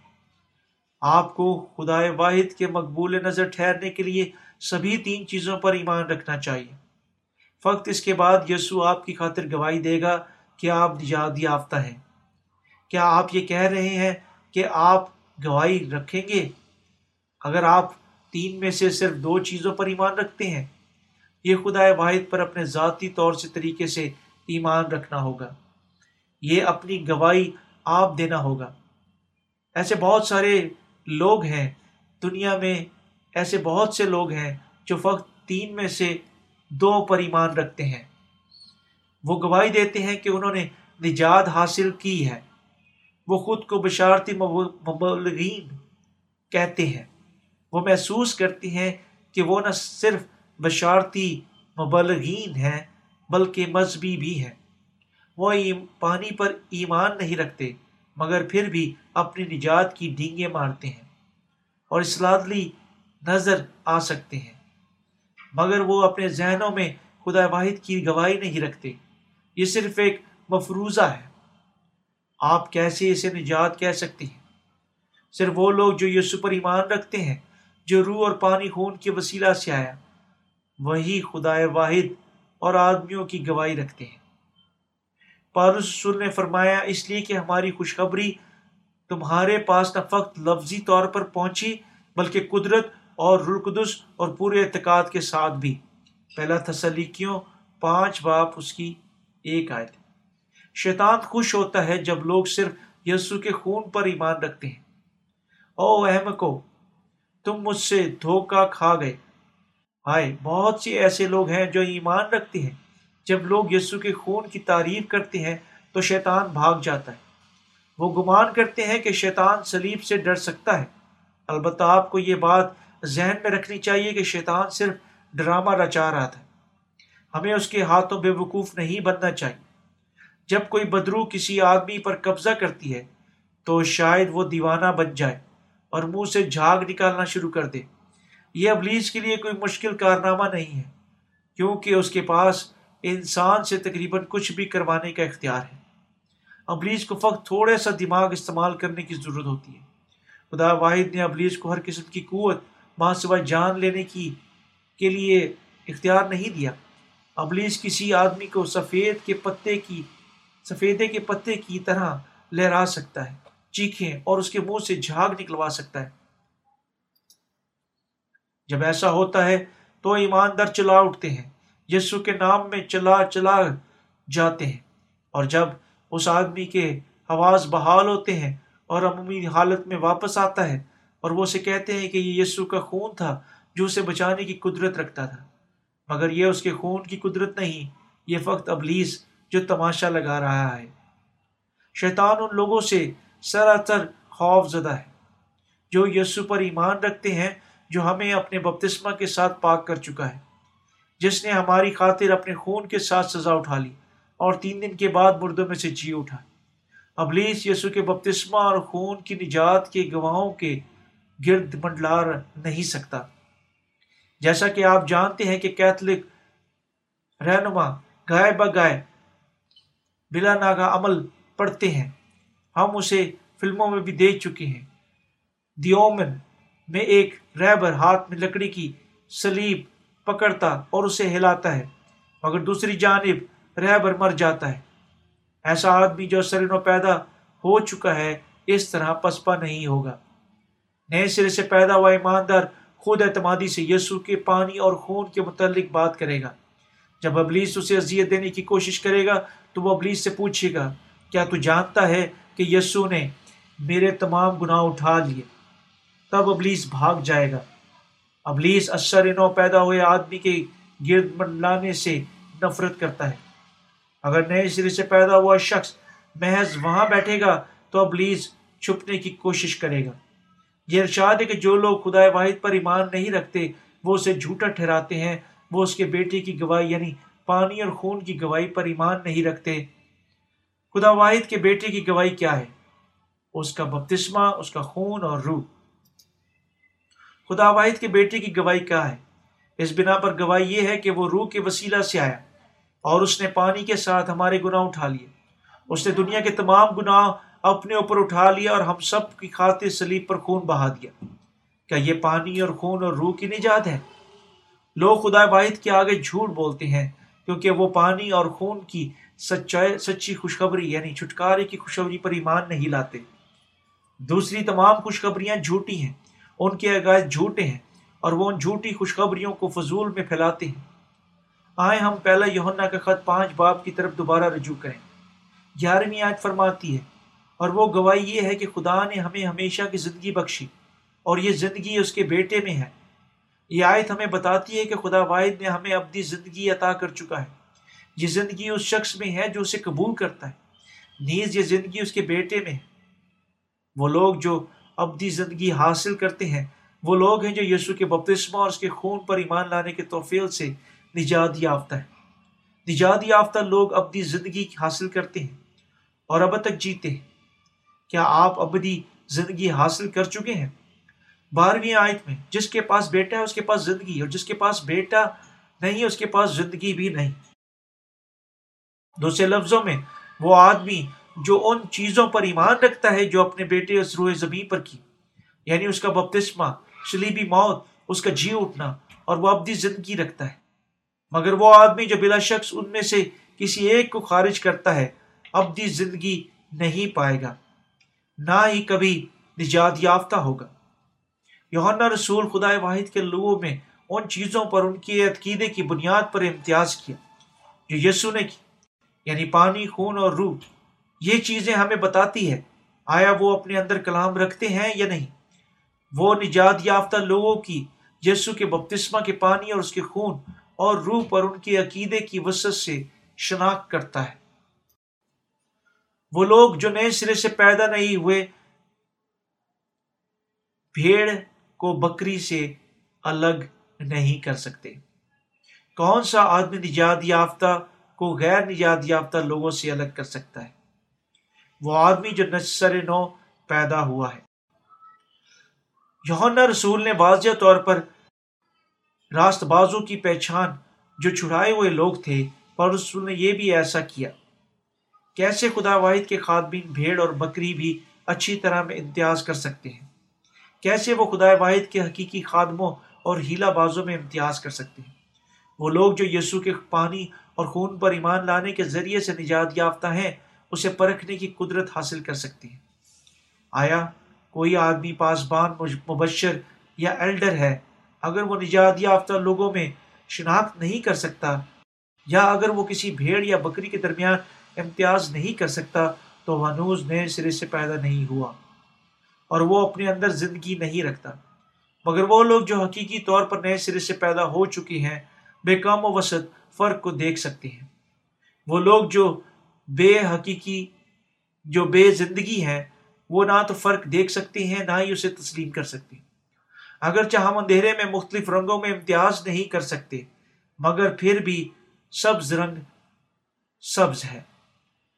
آپ کو خدا واحد کے مقبول نظر ٹھہرنے کے لیے سبھی تین چیزوں پر ایمان رکھنا چاہیے۔ فقط اس کے بعد یسو آپ کی خاطر گواہی دے گا کہ آپ یاد یافتہ ہیں۔ کیا آپ یہ کہہ رہے ہیں کہ آپ گواہی رکھیں گے؟ اگر آپ تین میں سے صرف دو چیزوں پر ایمان رکھتے ہیں، یہ خدا واحد پر اپنے ذاتی طور سے طریقے سے ایمان رکھنا ہوگا۔ یہ اپنی گواہی آپ دینا ہوگا۔ ایسے بہت سارے لوگ ہیں دنیا میں، ایسے بہت سے لوگ ہیں جو فقط تین میں سے دو پر ایمان رکھتے ہیں۔ وہ گواہی دیتے ہیں کہ انہوں نے نجات حاصل کی ہے۔ وہ خود کو بشارتی مبلغین کہتے ہیں۔ وہ محسوس کرتے ہیں کہ وہ نہ صرف بشارتی مبلغین ہیں بلکہ مذہبی بھی ہیں۔ وہ پانی پر ایمان نہیں رکھتے۔ مگر پھر بھی اپنی نجات کی ڈینگیں مارتے ہیں اور اسلادلی نظر آ سکتے ہیں۔ مگر وہ اپنے ذہنوں میں خدا واحد کی گواہی نہیں رکھتے۔ یہ صرف ایک مفروضہ ہے۔ آپ کیسے اسے نجات کہہ سکتے ہیں؟ صرف وہ لوگ جو یسو پر ایمان رکھتے ہیں، جو روح اور پانی خون کے وسیلہ سے آیا، وہی خدا واحد اور آدمیوں کی گواہی رکھتے ہیں۔ رسول نے فرمایا، اس لیے کہ ہماری خوشخبری تمہارے پاس نہ فقط لفظی طور پر پہنچی، بلکہ قدرت اور رلقدس اور پورے اعتقاد کے ساتھ بھی۔ پہلا تسلیقیوں پانچ باپ، اس کی ایک آئے تھے شیطان خوش ہوتا ہے جب لوگ صرف یسو کے خون پر ایمان رکھتے ہیں۔ او احم کو، تم مجھ سے دھوکا کھا گئے۔ ہائے، بہت سے ایسے لوگ ہیں جو ایمان رکھتے ہیں۔ جب لوگ یسو کے خون کی تعریف کرتے ہیں تو شیطان بھاگ جاتا ہے۔ وہ گمان کرتے ہیں کہ شیطان سلیب سے ڈر سکتا ہے۔ البتہ آپ کو یہ بات ذہن میں رکھنی چاہیے کہ شیطان صرف ڈرامہ رچا رہا تھا۔ ہمیں اس کے ہاتھوں بے وقوف نہیں بننا چاہیے۔ جب کوئی بدرو کسی آدمی پر قبضہ کرتی ہے تو شاید وہ دیوانہ بن جائے اور منہ سے جھاگ نکالنا شروع کر دے۔ یہ ابلیس کے لیے کوئی مشکل کارنامہ نہیں ہے، کیونکہ اس کے پاس انسان سے تقریباً کچھ بھی کروانے کا اختیار ہے۔ ابلیس کو فقط تھوڑے سا دماغ استعمال کرنے کی ضرورت ہوتی ہے۔ خدا واحد نے ابلیس کو ہر قسم کی قوت، ماں سوائے جان لینے کی کے لیے اختیار نہیں دیا۔ ابلیس کسی آدمی کو سفید کے پتے کی، سفیدے کے پتے کی طرح لہرا سکتا ہے، چیخیں اور اس کے منہ سے جھاگ نکلوا سکتا ہے۔ جب ایسا ہوتا ہے تو ایماندار چلا اٹھتے ہیں۔ یسو کے نام میں چلا چلا جاتے ہیں۔ اور جب اس آدمی کے حواس بحال ہوتے ہیں اور عمومی حالت میں واپس آتا ہے اور وہ اسے کہتے ہیں کہ یہ یسو کا خون تھا جو اسے بچانے کی قدرت رکھتا تھا۔ مگر یہ اس کے خون کی قدرت نہیں، یہ فقط ابلیس جو تماشا لگا رہا ہے۔ شیطان ان لوگوں سے سراتر خوف زدہ ہے، جو یسو پر ایمان رکھتے ہیں، جو ہمیں اپنے بپتسمہ کے ساتھ پاک کر چکا ہے۔ جس نے ہماری خاطر اپنے خون کے ساتھ سزا اٹھا لی اور تین دن کے بعد مردوں میں سے جی اٹھا ابلیس یسو کے بپتسمہ اور خون کی نجات کے گواہوں کے گرد منڈلار نہیں سکتا۔ جیسا کہ آپ جانتے ہیں کہ کیتھلک رہنما گائے بگائے بلا ناگا عمل پڑھتے ہیں۔ ہم اسے فلموں میں بھی دیکھ چکے ہیں۔ دیومن میں ایک ریبر ہاتھ میں لکڑی کی سلیب پکڑتا اور اسے ہلاتا ہے، مگر دوسری جانب ریبر مر جاتا ہے۔ ایسا آدمی جو سرنو پیدا ہو چکا ہے، اس طرح پسپا نہیں ہوگا۔ نئے سرے سے پیدا ہوا ایماندار خود اعتمادی سے یسو کے پانی اور خون کے متعلق بات کرے گا۔ جب ابلیس اسے اذیت دینے کی کوشش کرے گا، تو وہ ابلیس سے پوچھے گا، کیا تو جانتا ہے کہ یسو نے میرے تمام گناہ اٹھا لیے؟ تب ابلیس بھاگ جائے گا۔ ابلیس اثر نو پیدا ہوئے آدمی کے گرد منڈلانے سے نفرت کرتا ہے۔ اگر نئے سرے سے پیدا ہوا شخص محض وہاں بیٹھے گا تو ابلیس چھپنے کی کوشش کرے گا۔ یہ ارشاد ہے کہ جو لوگ خدا واحد پر ایمان نہیں رکھتے، وہ اسے جھوٹا ٹھہراتے ہیں۔ وہ اس کے بیٹے کی گواہی یعنی پانی اور خون کی گواہی پر ایمان نہیں رکھتے۔ خدا واحد کے بیٹے کی گواہی کیا ہے؟ اس کا بپتسمہ، اس کا خون اور روح۔ خدا واحد کے بیٹے کی گواہی کیا ہے؟ اس بنا پر گواہی یہ ہے کہ وہ روح کے وسیلہ سے آیا اور اس نے پانی کے ساتھ ہمارے گناہ اٹھا لیے۔ اس نے دنیا کے تمام گناہ اپنے اوپر اٹھا لیا اور ہم سب کی خاطر سلیب پر خون بہا دیا۔ کیا یہ پانی اور خون اور روح کی نجات ہے؟ لوگ خدا واحد کے آگے جھوٹ بولتے ہیں کیونکہ وہ پانی اور خون کی سچائی، سچی خوشخبری یعنی چھٹکارے کی خوشخبری پر ایمان نہیں لاتے۔ دوسری تمام خوشخبریاں جھوٹی ہیں۔ ان کے عقائد جھوٹے ہیں اور وہ ان جھوٹی خوشخبریوں کو فضول میں پھیلاتے ہیں۔ آئے ہم پہلا یونا کا خط پانچ باپ کی طرف دوبارہ رجوع کریں۔ گیارہویں آج فرماتی ہے، اور وہ گواہی یہ ہے کہ خدا نے ہمیں ہمیشہ کی زندگی بخشی اور یہ زندگی اس کے بیٹے میں ہے۔ یہ آیت ہمیں بتاتی ہے کہ خدا واحد نے ہمیں اپنی زندگی عطا کر چکا ہے۔ یہ زندگی اس شخص میں ہے جو اسے قبول کرتا ہے۔ نیز یہ زندگی اس کے بیٹے میں ہے۔ وہ لوگ جو ابدی زندگی حاصل کرتے ہیں۔ وہ لوگ ہیں جو یسو کے بپتسمہ اور اس کے خون پر ایمان لانے کے توفیل سے نجات یافتہ ہے نجات یافتہ لوگ ابدی زندگی حاصل کرتے ہیں اور اب تک جیتے ہیں۔ کیا آپ ابدی زندگی حاصل کر چکے ہیں؟ بارہویں آیت میں، جس کے پاس بیٹا ہے اس کے پاس زندگی، اور جس کے پاس بیٹا نہیں ہے اس کے پاس زندگی بھی نہیں۔ دوسرے لفظوں میں، وہ آدمی جو ان چیزوں پر ایمان رکھتا ہے جو اپنے بیٹے اس روح زمین پر کی۔ یعنی اس کا بپتسمہ، شلیبی موت، اس کا جی اٹھنا، اور وہ ابدی زندگی رکھتا ہے۔ مگر وہ آدمی جو بلا شخص ان میں سے کسی ایک کو خارج کرتا ہے، ابدی زندگی نہیں پائے گا۔ نہ ہی کبھی نجات یافتہ ہوگا۔ یونا رسول خدا واحد کے لوگوں میں ان چیزوں پر، ان کے عقیدے کی بنیاد پر امتیاز کیا۔ جو یسو نے کی یعنی پانی، خون اور روح۔ یہ چیزیں ہمیں بتاتی ہے آیا وہ اپنے اندر کلام رکھتے ہیں یا نہیں؟ وہ نجات یافتہ لوگوں کی یسو کے بپتسمہ کے پانی اور اس کے خون اور روح پر ان کے عقیدے کی وسط سے شناخت کرتا ہے۔ وہ لوگ جو نئے سرے سے پیدا نہیں ہوئے، بھیڑ کو بکری سے الگ نہیں کر سکتے۔ کون سا آدمی نجات یافتہ کو غیر نجات یافتہ لوگوں سے الگ کر سکتا ہے؟ وہ آدمی جو نسر نو پیدا ہوا ہے۔ یونا رسول نے واضح طور پر راست بازو کی پہچان جو چھڑائے ہوئے لوگ تھے پر رسول نے یہ بھی ایسا کیا۔ کیسے خدا واحد کے خاتمین بھیڑ اور بکری بھی اچھی طرح میں امتیاز کر سکتے ہیں؟ کیسے وہ خدا واحد کے حقیقی خادموں اور ہیلا بازوں میں امتیاز کر سکتے ہیں؟ وہ لوگ جو یسو کے پانی اور خون پر ایمان لانے کے ذریعے سے نجات یافتہ ہیں اسے پرکھنے کی قدرت حاصل کر سکتی ہیں۔ آیا کوئی آدمی پاسبان مبشر یا ایلڈر ہے، اگر وہ نجات یافتہ لوگوں میں شناخت نہیں کر سکتا یا اگر وہ کسی بھیڑ یا بکری کے درمیان امتیاز نہیں کر سکتا، تو ہنوز نئے سرے سے پیدا نہیں ہوا اور وہ اپنے اندر زندگی نہیں رکھتا۔ مگر وہ لوگ جو حقیقی طور پر نئے سرے سے پیدا ہو چکے ہیں، بے کام و وسط فرق کو دیکھ سکتے ہیں۔ وہ لوگ جو بے حقیقی جو بے زندگی ہیں، وہ نہ تو فرق دیکھ سکتے ہیں، نہ ہی اسے تسلیم کر سکتے اگرچہ ہم اندھیرے میں مختلف رنگوں میں امتیاز نہیں کر سکتے، مگر پھر بھی سبز رنگ سبز ہے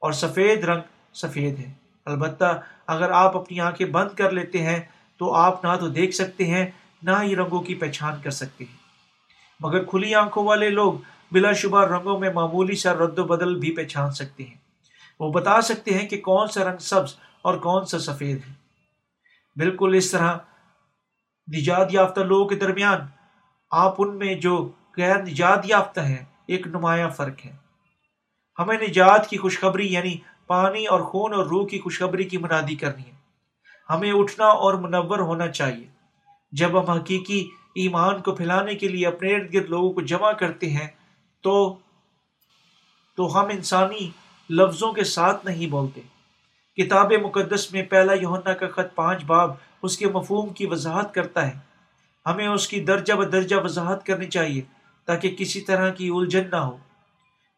اور سفید رنگ سفید ہے۔ البتہ اگر آپ اپنی آنکھیں بند کر لیتے ہیں، تو آپ نہ تو دیکھ سکتے ہیں، نہ ہی رنگوں کی پہچان کر سکتے ہیں۔ مگر کھلی آنکھوں والے لوگ بلا شبہ رنگوں میں معمولی سا رد و بدل بھی پہچان سکتے ہیں۔ وہ بتا سکتے ہیں کہ کون سا رنگ سبز اور کون سا سفید ہے۔ بالکل اس طرح نجات یافتہ لوگوں کے درمیان آپ ان میں جو غیر نجات یافتہ ہیں، ایک نمایاں فرق ہے۔ ہمیں نجات کی خوشخبری یعنی پانی اور خون اور روح کی خوشخبری کی منادی کرنی ہے۔ ہمیں اٹھنا اور منور ہونا چاہیے۔ جب ہم حقیقی ایمان کو پھیلانے کے لیے اپنے ارد گرد لوگوں کو جمع کرتے ہیں، تو تو ہم انسانی لفظوں کے ساتھ نہیں بولتے۔ کتاب مقدس میں پہلا یونا کا خط پانچ باب اس کے مفہوم کی وضاحت کرتا ہے۔ ہمیں اس کی درجہ بدرجہ وضاحت کرنی چاہیے تاکہ کسی طرح کی الجھن نہ ہو۔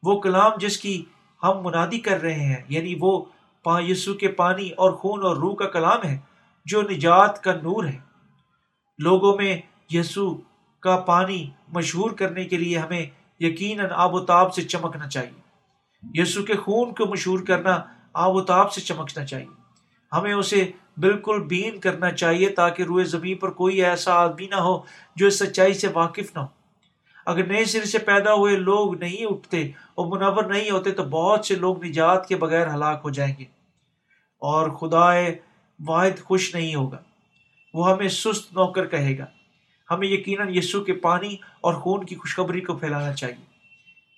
وہ کلام جس کی ہم منادی کر رہے ہیں یعنی وہ یسو کے پانی اور خون اور روح کا کلام ہے، جو نجات کا نور ہے۔ لوگوں میں یسو کا پانی مشہور کرنے کے لیے ہمیں یقیناً آب و تاب سے چمکنا چاہیے۔ یسو کے خون کو مشہور کرنا آب و تاب سے چمکنا چاہیے۔ ہمیں اسے بالکل بین کرنا چاہیے تاکہ روئے زمین پر کوئی ایسا آدمی نہ ہو جو اس سچائی سے واقف نہ ہو۔ اگر نئے سر سے پیدا ہوئے لوگ نہیں اٹھتے اور منور نہیں ہوتے تو بہت سے لوگ نجات کے بغیر ہلاک ہو جائیں گے۔ اور خدا واحد خوش نہیں ہوگا۔ وہ ہمیں سست نوکر کہے گا۔ ہمیں یقیناً یسو کے پانی اور خون کی خوشخبری کو پھیلانا چاہیے۔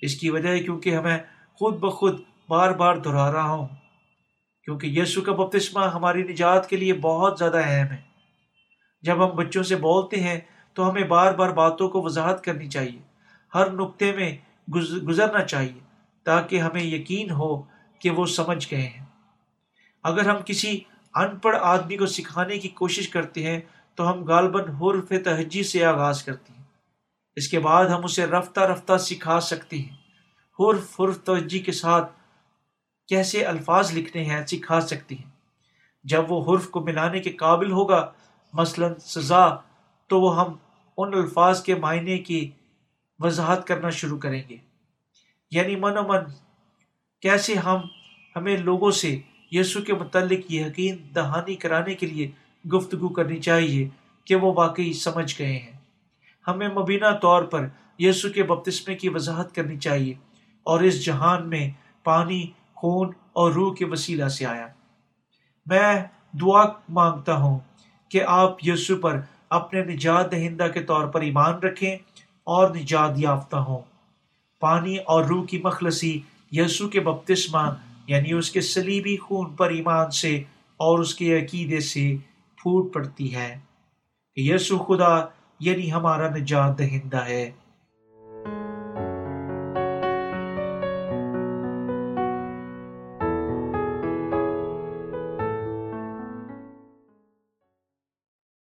اس کی وجہ ہے کیونکہ ہمیں خود بخود بار بار دہرا رہا ہوں۔ کیونکہ یسو کا بپتسمہ ہماری نجات کے لیے بہت زیادہ اہم ہے۔ جب ہم بچوں سے بولتے ہیں تو ہمیں بار بار باتوں کو وضاحت کرنی چاہیے۔ ہر نقطے میں گزرنا چاہیے تاکہ ہمیں یقین ہو کہ وہ سمجھ گئے ہیں۔ اگر ہم کسی ان پڑھ آدمی کو سکھانے کی کوشش کرتے ہیں تو ہم غالباً حرف تہجی سے آغاز کرتے ہیں۔ اس کے بعد ہم اسے رفتہ رفتہ سکھا سکتے ہیں۔ حرف حرف توجہ کے ساتھ کیسے الفاظ لکھنے ہیں سکھا سکتے ہیں۔ جب وہ حرف کو ملانے کے قابل ہوگا، مثلاً سزا، تو وہ ہم ان الفاظ کے معنی کی وضاحت کرنا شروع کریں گے۔ یعنی من و من، کیسے ہم، ہمیں لوگوں سے یسو کے متعلق یہ یقین دہانی کرانے کے لیے گفتگو کرنی چاہیے کہ وہ واقعی سمجھ گئے ہیں۔ ہمیں مبینہ طور پر یسو کے بپتسمے کی وضاحت کرنی چاہیے۔ اور اس جہان میں پانی، خون اور روح کے وسیلہ سے آیا۔ میں دعا مانگتا ہوں کہ آپ یسو پر اپنے نجات دہندہ کے طور پر ایمان رکھیں اور نجات یافتہ ہوں۔ پانی اور روح کی مخلصی یسو کے بپتسمہ یعنی اس کے سلیبی خون پر ایمان سے اور اس کے عقیدے سے پھوٹ پڑتی ہے کہ یسو خدا یعنی ہمارا نجات دہندہ ہے۔